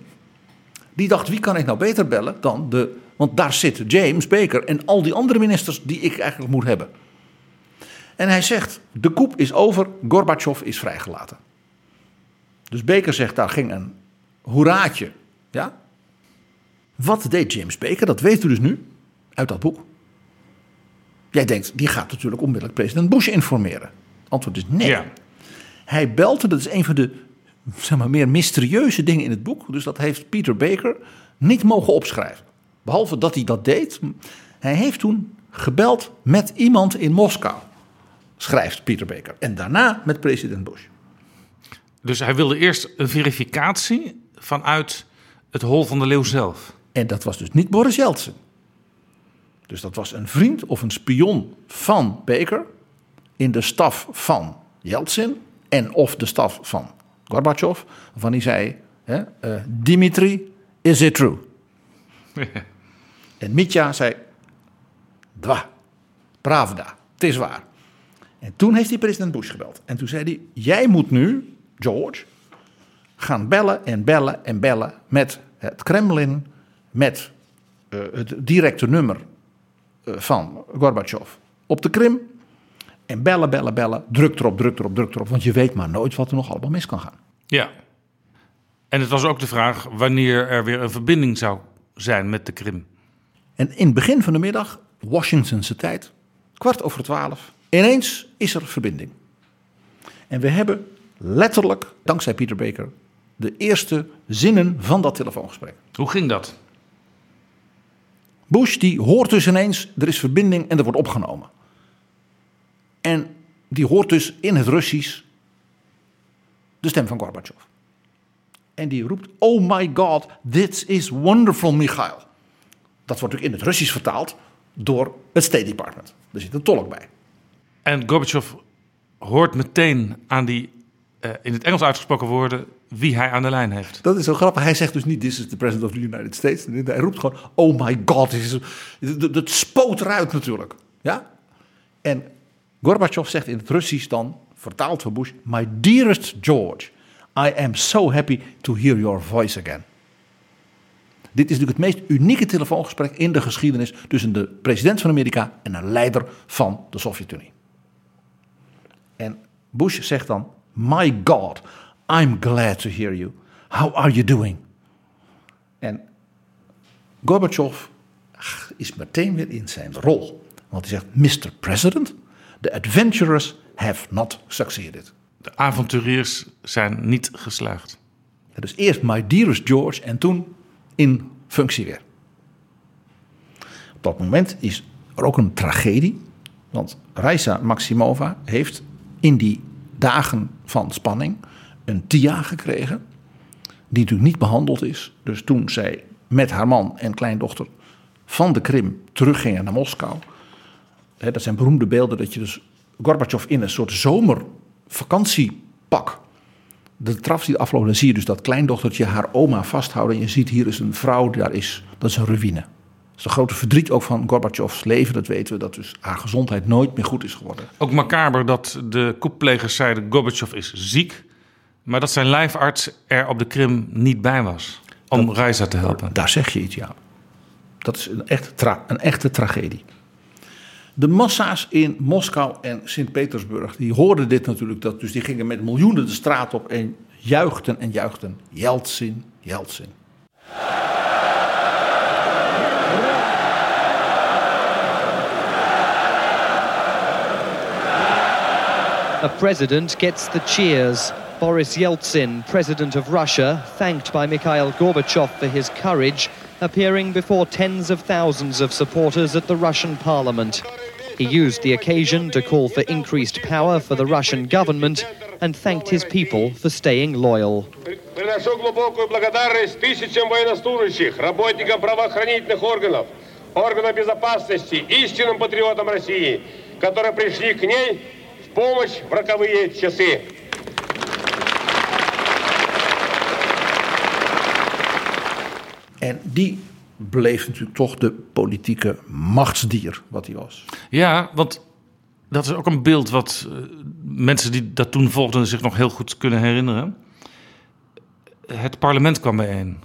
Die dacht: Wie kan ik nou beter bellen dan de. Want daar zit James Baker en al die andere ministers die ik eigenlijk moet hebben. En hij zegt: De koep is over, Gorbachev is vrijgelaten. Dus Baker zegt: Daar ging een hoeraatje. Ja? Wat deed James Baker? Dat weet u dus nu uit dat boek. Jij denkt, die gaat natuurlijk onmiddellijk president Bush informeren. Antwoord is nee. Hij belte, dat is een van de zeg maar, meer mysterieuze dingen in het boek. Dus dat heeft Peter Baker niet mogen opschrijven. Behalve dat hij dat deed. Hij heeft toen gebeld met iemand in Moskou, schrijft Peter Baker. En daarna met president Bush. Dus hij wilde eerst een verificatie vanuit het hol van de leeuw zelf. En dat was dus niet Boris Yeltsin. Dus dat was een vriend of een spion van Baker in de staf van Yeltsin en of de staf van Gorbachev, waarvan hij zei: hè, eh, Dimitri, is it true? En Mitya zei: Dwa, pravda, het is waar. En toen heeft hij president Bush gebeld. En toen zei hij: Jij moet nu, George, gaan bellen en bellen en bellen met het Kremlin, met eh, het directe nummer eh, van Gorbachev op de Krim. En bellen, bellen, bellen. Druk erop, druk erop, druk erop. Want je weet maar nooit wat er nog allemaal mis kan gaan. Ja. En het was ook de vraag wanneer er weer een verbinding zou zijn met de Krim. En in het begin van de middag, Washingtonse tijd, kwart over twaalf, ineens is er verbinding. En we hebben letterlijk, dankzij Peter Baker, de eerste zinnen van dat telefoongesprek. Hoe ging dat? Bush die hoort dus ineens, er is verbinding en er wordt opgenomen. En die hoort dus in het Russisch de stem van Gorbachev. En die roept: Oh my god, this is wonderful, Michail. Dat wordt natuurlijk in het Russisch vertaald door het State Department. Er zit een tolk bij. En Gorbachev hoort meteen aan die in het Engels uitgesproken woorden wie hij aan de lijn heeft. Dat is zo grappig. Hij zegt dus niet: This is the president of the United States. Hij roept gewoon: Oh my god. Dat spoot eruit natuurlijk. Ja? En Gorbachev zegt in het Russisch dan, vertaald voor Bush: My dearest George, I am so happy to hear your voice again. Dit is natuurlijk het meest unieke telefoongesprek in de geschiedenis tussen de president van Amerika en een leider van de Sovjet-Unie. En Bush zegt dan: My God, I'm glad to hear you. How are you doing? En Gorbachev is meteen weer in zijn rol. Want hij zegt: Mr. President, the adventurers have not succeeded. De avonturiers zijn niet geslaagd. dus eerst My Dearest George en toen in functie weer. Op dat moment is er ook een tragedie. Want Raisa Maximova heeft in die dagen van spanning een TIA gekregen. Die natuurlijk niet behandeld is. Dus toen zij met haar man en kleindochter van de Krim teruggingen naar Moskou. Hè, dat zijn beroemde beelden dat je dus Gorbachev in een soort zomervakantiepak. De traf die afloopt, dan zie je dus dat kleindochtertje haar oma vasthouden. En je ziet hier is een vrouw, daar is, dat is een ruïne. Dat is het grote verdriet ook van Gorbachevs leven. Dat weten we, dat dus haar gezondheid nooit meer goed is geworden. Ook macaber dat de koeplegers zeiden Gorbachev is ziek. Maar dat zijn lijfarts er op de Krim niet bij was. Om dat, te helpen. Daar zeg je iets, ja. Dat is een, echt een echte tragedie. De massa's in Moskou en Sint-Petersburg, die hoorden dit natuurlijk. Dat, dus die gingen met miljoenen de straat op en juichten en juichten. Yeltsin, Yeltsin. A president gets the cheers. Boris Yeltsin, president of Russia, thanked by Mikhail Gorbachev for his courage, appearing before tens of thousands of supporters at the Russian parliament. He used the occasion to call for increased power for the Russian government and thanked his people for staying loyal. Приношу глубокую благодарность тысячам военнослужащих, работникам правоохранительных органов, органов безопасности, истинным патриотам России, которые пришли к ней в помощь в роковые часы. En die bleef natuurlijk toch de politieke machtsdier wat hij was. Ja, want dat is ook een beeld wat uh, mensen die dat toen volgden zich nog heel goed kunnen herinneren. Het parlement kwam bijeen.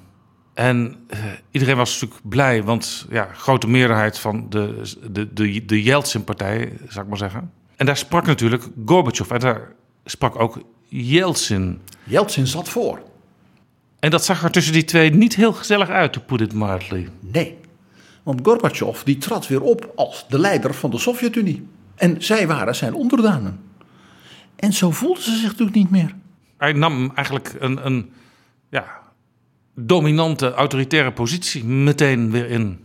En uh, iedereen was natuurlijk blij, want ja, grote meerderheid van de, de, de, de Yeltsin-partij, zou ik maar zeggen. en daar sprak natuurlijk Gorbachev en daar sprak ook Yeltsin. Yeltsin zat voor. En dat zag er tussen die twee niet heel gezellig uit, to put it mildly. Nee, want Gorbachev die trad weer op als de leider van de Sovjet-Unie. En zij waren zijn onderdanen. En zo voelden ze zich natuurlijk niet meer. Hij nam eigenlijk een, een ja, dominante, autoritaire positie meteen weer in.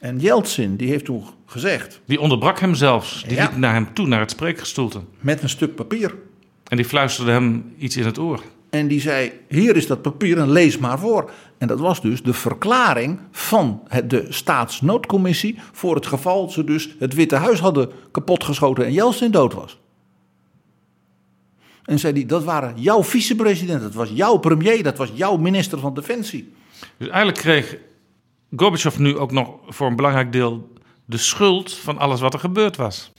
En Yeltsin, die heeft toen gezegd... Die onderbrak hem zelfs. Die ja. liep naar hem toe, naar het spreekgestoelte. Met een stuk papier. En die fluisterde hem iets in het oor. En die zei: Hier is dat papier en lees maar voor. En dat was dus de verklaring van de staatsnoodcommissie. voor het geval ze dus het Witte Huis hadden kapotgeschoten en Jeltsin dood was. En zei hij: Dat waren jouw vicepresident, dat was jouw premier, dat was jouw minister van Defensie. Dus eigenlijk kreeg Gorbachev nu ook nog voor een belangrijk deel de schuld van alles wat er gebeurd was.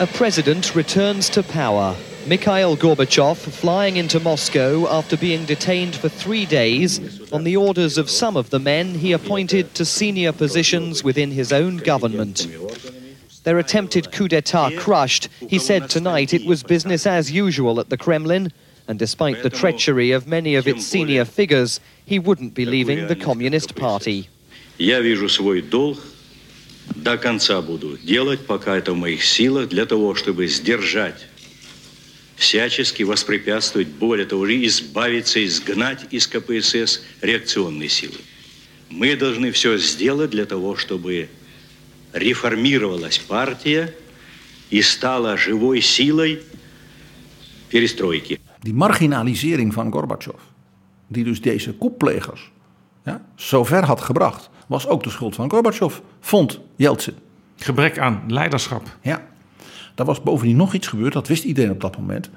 A president returns to power. Mikhail Gorbachev flying into Moscow after being detained for three days on the orders of some of the men he appointed to senior positions within his own government. Their attempted coup d'etat crushed, he said tonight it was business as usual at the Kremlin, and despite the treachery of many of its senior figures, he wouldn't be leaving the Communist Party. Я вижу свой долг До конца буду делать, пока это в моих силах, для того, чтобы сдержать всячески воспрепятствовать, более того, избавиться, изгнать из КПСС реакционные силы. Мы должны все сделать для того, чтобы реформировалась партия и стала живой силой перестройки. Die marginalisering van Gorbachev, die dus deze koeplegers ja, zover had gebracht, was ook de schuld van Gorbachev, vond Yeltsin. Gebrek aan leiderschap. Ja, er was bovendien nog iets gebeurd, dat wist iedereen op dat moment.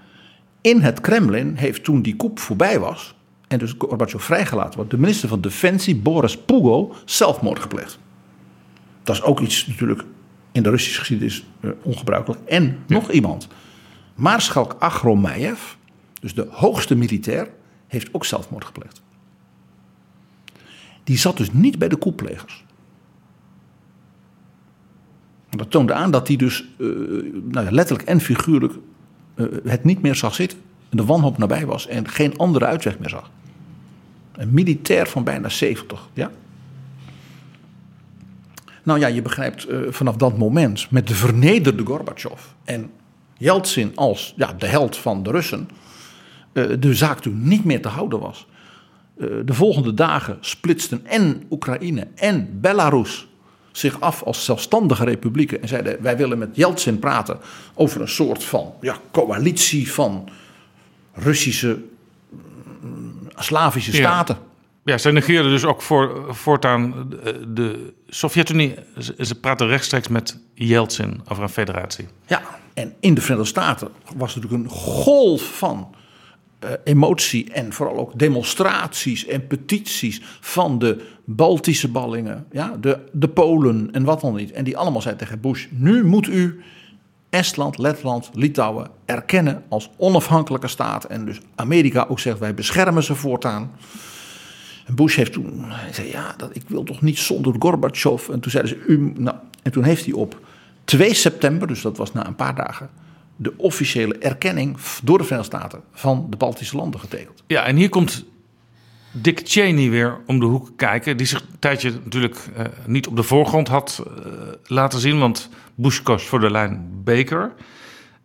In het Kremlin heeft toen die koep voorbij was en dus Gorbachev vrijgelaten wordt, de minister van Defensie, Boris Pugo, zelfmoord gepleegd. Dat is ook iets natuurlijk in de Russische geschiedenis uh, ongebruikelijk. En nog iemand, Maarschalk Agromeyev, dus de hoogste militair, heeft ook zelfmoord gepleegd. Die zat dus niet bij de koeplegers. Dat toonde aan dat hij dus uh, nou ja, letterlijk en figuurlijk uh, het niet meer zag zitten. De wanhoop nabij was en geen andere uitweg meer zag. Een militair van bijna 70, ja. Nou ja, je begrijpt uh, vanaf dat moment met de vernederde Gorbachev en Yeltsin als ja, de held van de Russen, de zaak toen niet meer te houden was. De volgende dagen splitsten en Oekraïne en Belarus zich af als zelfstandige republieken en zeiden: wij willen met Yeltsin praten over een soort van ja, coalitie van Russische, mm, Slavische staten. Ja. ja, zij negeerden dus ook voor, voortaan de Sovjet-Unie. Ze praten rechtstreeks met Yeltsin over een federatie. Ja, en in de Verenigde Staten was er natuurlijk een golf van emotie en vooral ook demonstraties en petities van de Baltische ballingen, ja, de, de Polen en wat dan niet. En die allemaal zeiden tegen Bush: nu moet u Estland, Letland, Litouwen erkennen als onafhankelijke staat. En dus Amerika ook zegt: wij beschermen ze voortaan. En Bush heeft toen zei: ja, dat, ik wil toch niet zonder Gorbachev. En toen zeiden ze: u, nou, en toen heeft hij op 2 september, dus dat was na een paar dagen de officiële erkenning door de Verenigde Staten van de Baltische landen getekend. Ja, en hier komt Dick Cheney weer om de hoek kijken. Die zich een tijdje natuurlijk uh, niet op de voorgrond had uh, laten zien. Want Bush koos voor de lijn Baker.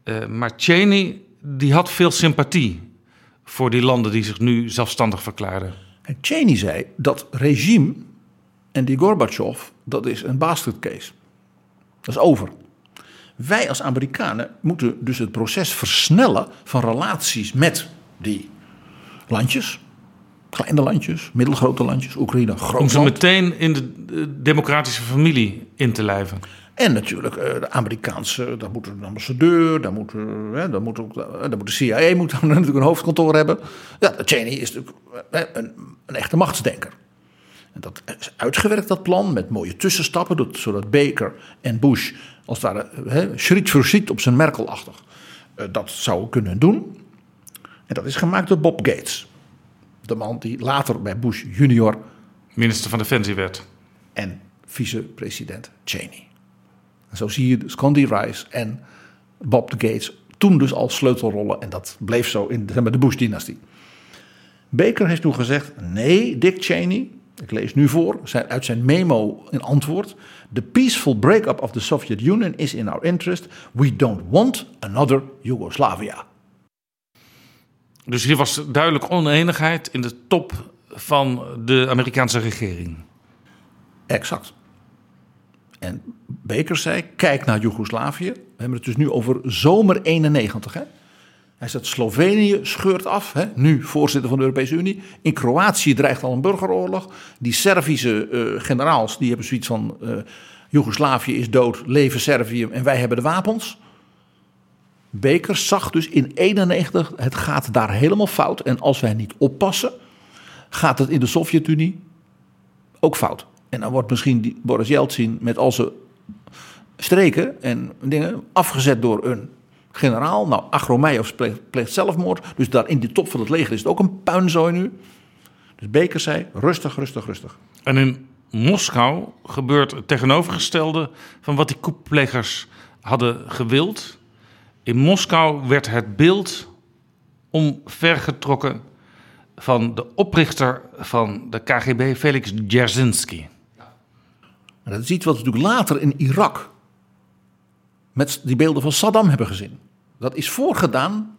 Uh, maar Cheney die had veel sympathie voor die landen die zich nu zelfstandig verklaarden. En Cheney zei dat regime en die Gorbachev, dat is een bastard case. Dat is over. Wij als Amerikanen moeten dus het proces versnellen van relaties met die landjes. Kleine landjes, middelgrote landjes, Oekraïne, groot Om ze meteen in de democratische familie in te lijven. En natuurlijk de Amerikaanse, daar moet een ambassadeur, daar moet, daar moet, ook, daar moet de CIA moet natuurlijk een hoofdkantoor hebben. Ja, Cheney is natuurlijk een, een echte machtsdenker. En dat is uitgewerkt, dat plan, met mooie tussenstappen, zodat Baker en Bush als het ware schriet voor schriet op zijn Merkelachtig dat zou kunnen doen. En dat is gemaakt door Bob Gates. De man die later bij Bush junior... Minister van Defensie werd. En vicepresident Cheney. En zo zie je dus Condi Rice en Bob Gates toen dus al sleutelrollen. En dat bleef zo in de Bush-dynastie. Baker heeft toen gezegd: nee, Dick Cheney, ik lees nu voor uit zijn memo in antwoord. The peaceful breakup of the Soviet Union is in our interest. We don't want another Yugoslavia. Dus hier was duidelijk oneenigheid in de top van de Amerikaanse regering. Exact. En Baker zei: kijk naar Joegoslavië. We hebben het dus nu over zomer 91. Hè? Hij zegt: Slovenië scheurt af, hè? nu voorzitter van de Europese Unie. In Kroatië dreigt al een burgeroorlog. Die Servische uh, generaals die hebben zoiets van: uh, Joegoslavië is dood, leven Servië en wij hebben de wapens. Baker zag dus in 91, het gaat daar helemaal fout. En als wij niet oppassen, gaat het in de Sovjet-Unie ook fout. En dan wordt misschien die Boris Yeltsin met al zijn streken en dingen afgezet door een generaal. Nou, Agromeyev pleegt, pleegt zelfmoord. Dus daar in de top van het leger is het ook een puinzooi nu. Dus Baker zei, rustig, rustig, rustig. En in Moskou gebeurt het tegenovergestelde van wat die koeplegers hadden gewild. In Moskou werd het beeld omvergetrokken van de oprichter van de KGB, Felix Dzerzhinsky. dat is iets wat we natuurlijk later in Irak met die beelden van Saddam hebben gezien. Dat is voorgedaan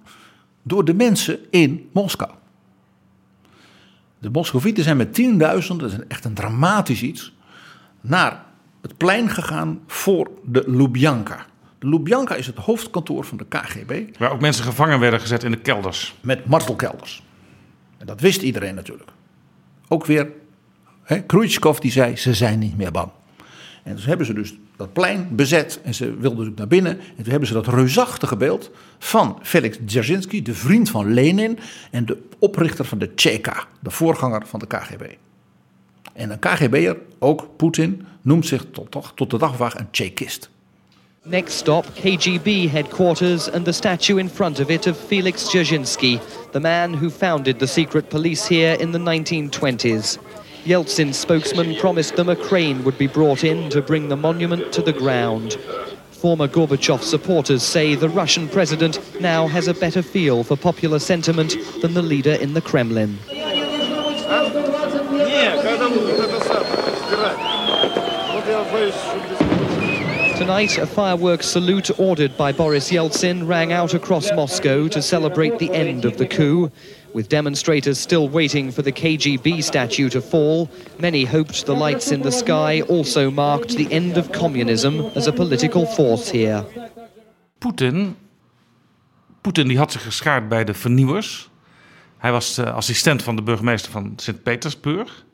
door de mensen in Moskou. De Moscovieten zijn met 10.000, dat is echt een dramatisch iets, naar het plein gegaan voor de Lubjanka. De Lubjanka is het hoofdkantoor van de KGB. Waar ook mensen gevangen werden gezet in de kelders. Met martelkelders. En dat wist iedereen natuurlijk. Ook weer, hè, Khrushchev die zei, ze zijn niet meer bang. En toen hebben ze dus dat plein bezet en ze wilden dus naar binnen. En toen hebben ze dat reusachtige beeld van Felix Dzerzhinsky, de vriend van Lenin en de oprichter van de Cheka, de voorganger van de KGB. En een KGB'er, ook Poetin, noemt zich tot, tot de dag van een Chekist. Next stop, KGB headquarters and the statue in front of it of Felix Dzerzhinsky, the man who founded the secret police here in the 1920s. Yeltsin's spokesman promised them a crane would be brought in to bring the monument to the ground. Former Gorbachev supporters say the Russian president now has a better feel for popular sentiment than the leader in the Kremlin. Tonight, a fireworks salute ordered by Boris Yeltsin rang out across Moscow to celebrate the end of the coup. With demonstrators still waiting for the KGB statue to fall, many hoped the lights in the sky also marked the end of communism as a political force here. Poetin, Poetin die had zich geschaard bij de vernieuwers. Hij was de assistent van de burgemeester van Sint-Petersburg.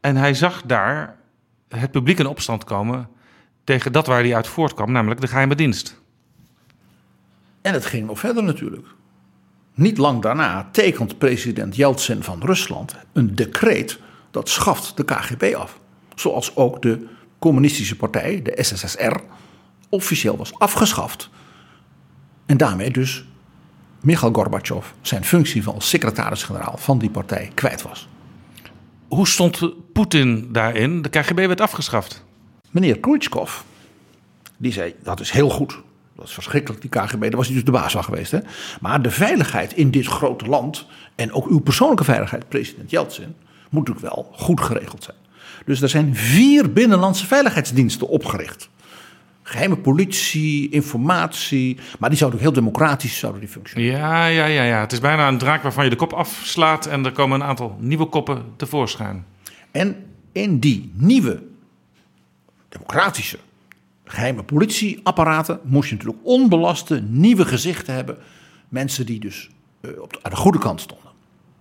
En hij zag daar het publiek in opstand komen tegen dat waar hij uit voortkwam, namelijk de geheime dienst. En het ging nog verder natuurlijk. Niet lang daarna tekent president Yeltsin van Rusland een decreet dat schaft de KGB af. Zoals ook de communistische partij, de SSSR, officieel was afgeschaft. En daarmee dus Mikhail Gorbachev zijn functie van secretaris-generaal van die partij kwijt was. Hoe stond Poetin daarin? De KGB werd afgeschaft. Meneer Khrushchev, die zei dat is heel goed. Dat is verschrikkelijk, die KGB. Daar was hij dus de baas van geweest. Hè? Maar de veiligheid in dit grote land. en ook uw persoonlijke veiligheid, president Yeltsin. moet natuurlijk wel goed geregeld zijn. Dus er zijn vier binnenlandse veiligheidsdiensten opgericht. Geheime politie, informatie. Maar die zouden ook heel democratisch zouden die functioneren. Ja, ja, ja, ja. Het is bijna een draak waarvan je de kop afslaat. en er komen een aantal nieuwe koppen tevoorschijn. En in die nieuwe democratische geheime politieapparaten moest je natuurlijk onbelaste nieuwe gezichten hebben. Mensen die dus uh, op de, aan de goede kant stonden.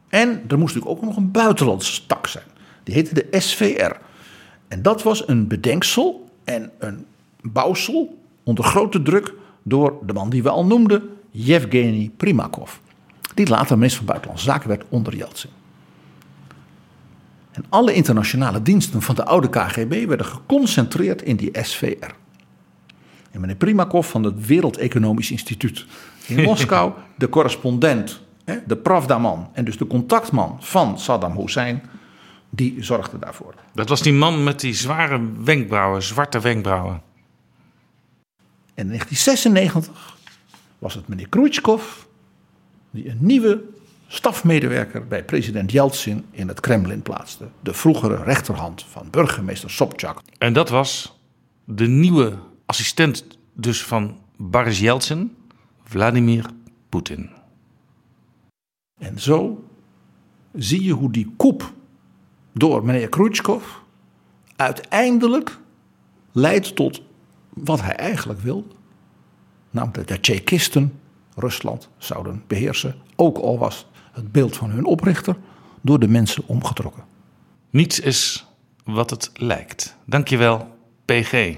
En er moest natuurlijk ook nog een buitenlandse tak zijn. Die heette de SVR. En dat was een bedenksel en een bouwsel onder grote druk door de man die we al noemden, Yevgeny Primakov. Die later minister van Buitenlandse Zaken werd onder Yeltsin. En alle internationale diensten van de oude KGB werden geconcentreerd in die SVR. En meneer Primakov van het Wereld Economisch Instituut in Moskou, de correspondent, de Pravda-man en dus de contactman van Saddam Hussein, die zorgde daarvoor. Dat was die man met die zware wenkbrauwen, zwarte wenkbrauwen. En in 1996 was het meneer Khrushchev die een nieuwe stafmedewerker bij president Yeltsin in het Kremlin plaatste. De vroegere rechterhand van burgemeester Sobchak. En dat was de nieuwe assistent dus van Boris Yeltsin, Vladimir Poetin. En zo zie je hoe die koep door meneer Khrushchev uiteindelijk leidt tot wat hij eigenlijk wilde. Namelijk dat de Tsjechisten Rusland zouden beheersen. Ook al was het beeld van hun oprichter door de mensen omgetrokken. Niets is wat het lijkt. Dankjewel, PG.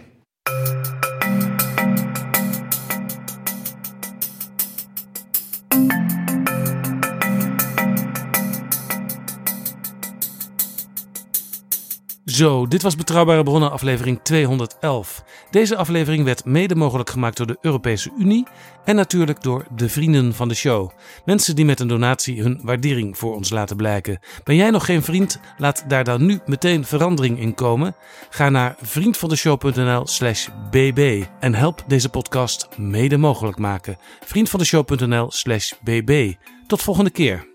Zo, dit was Betrouwbare Bronnen aflevering 211. Deze aflevering werd mede mogelijk gemaakt door de Europese Unie en natuurlijk door de vrienden van de show. Mensen die met een donatie hun waardering voor ons laten blijken. Ben jij nog geen vriend? Laat daar dan nu meteen verandering in komen. Ga naar vriendvandeshow.nl/slash bb en help deze podcast mede mogelijk maken. Vriendvandeshow.nl/slash bb. Tot volgende keer.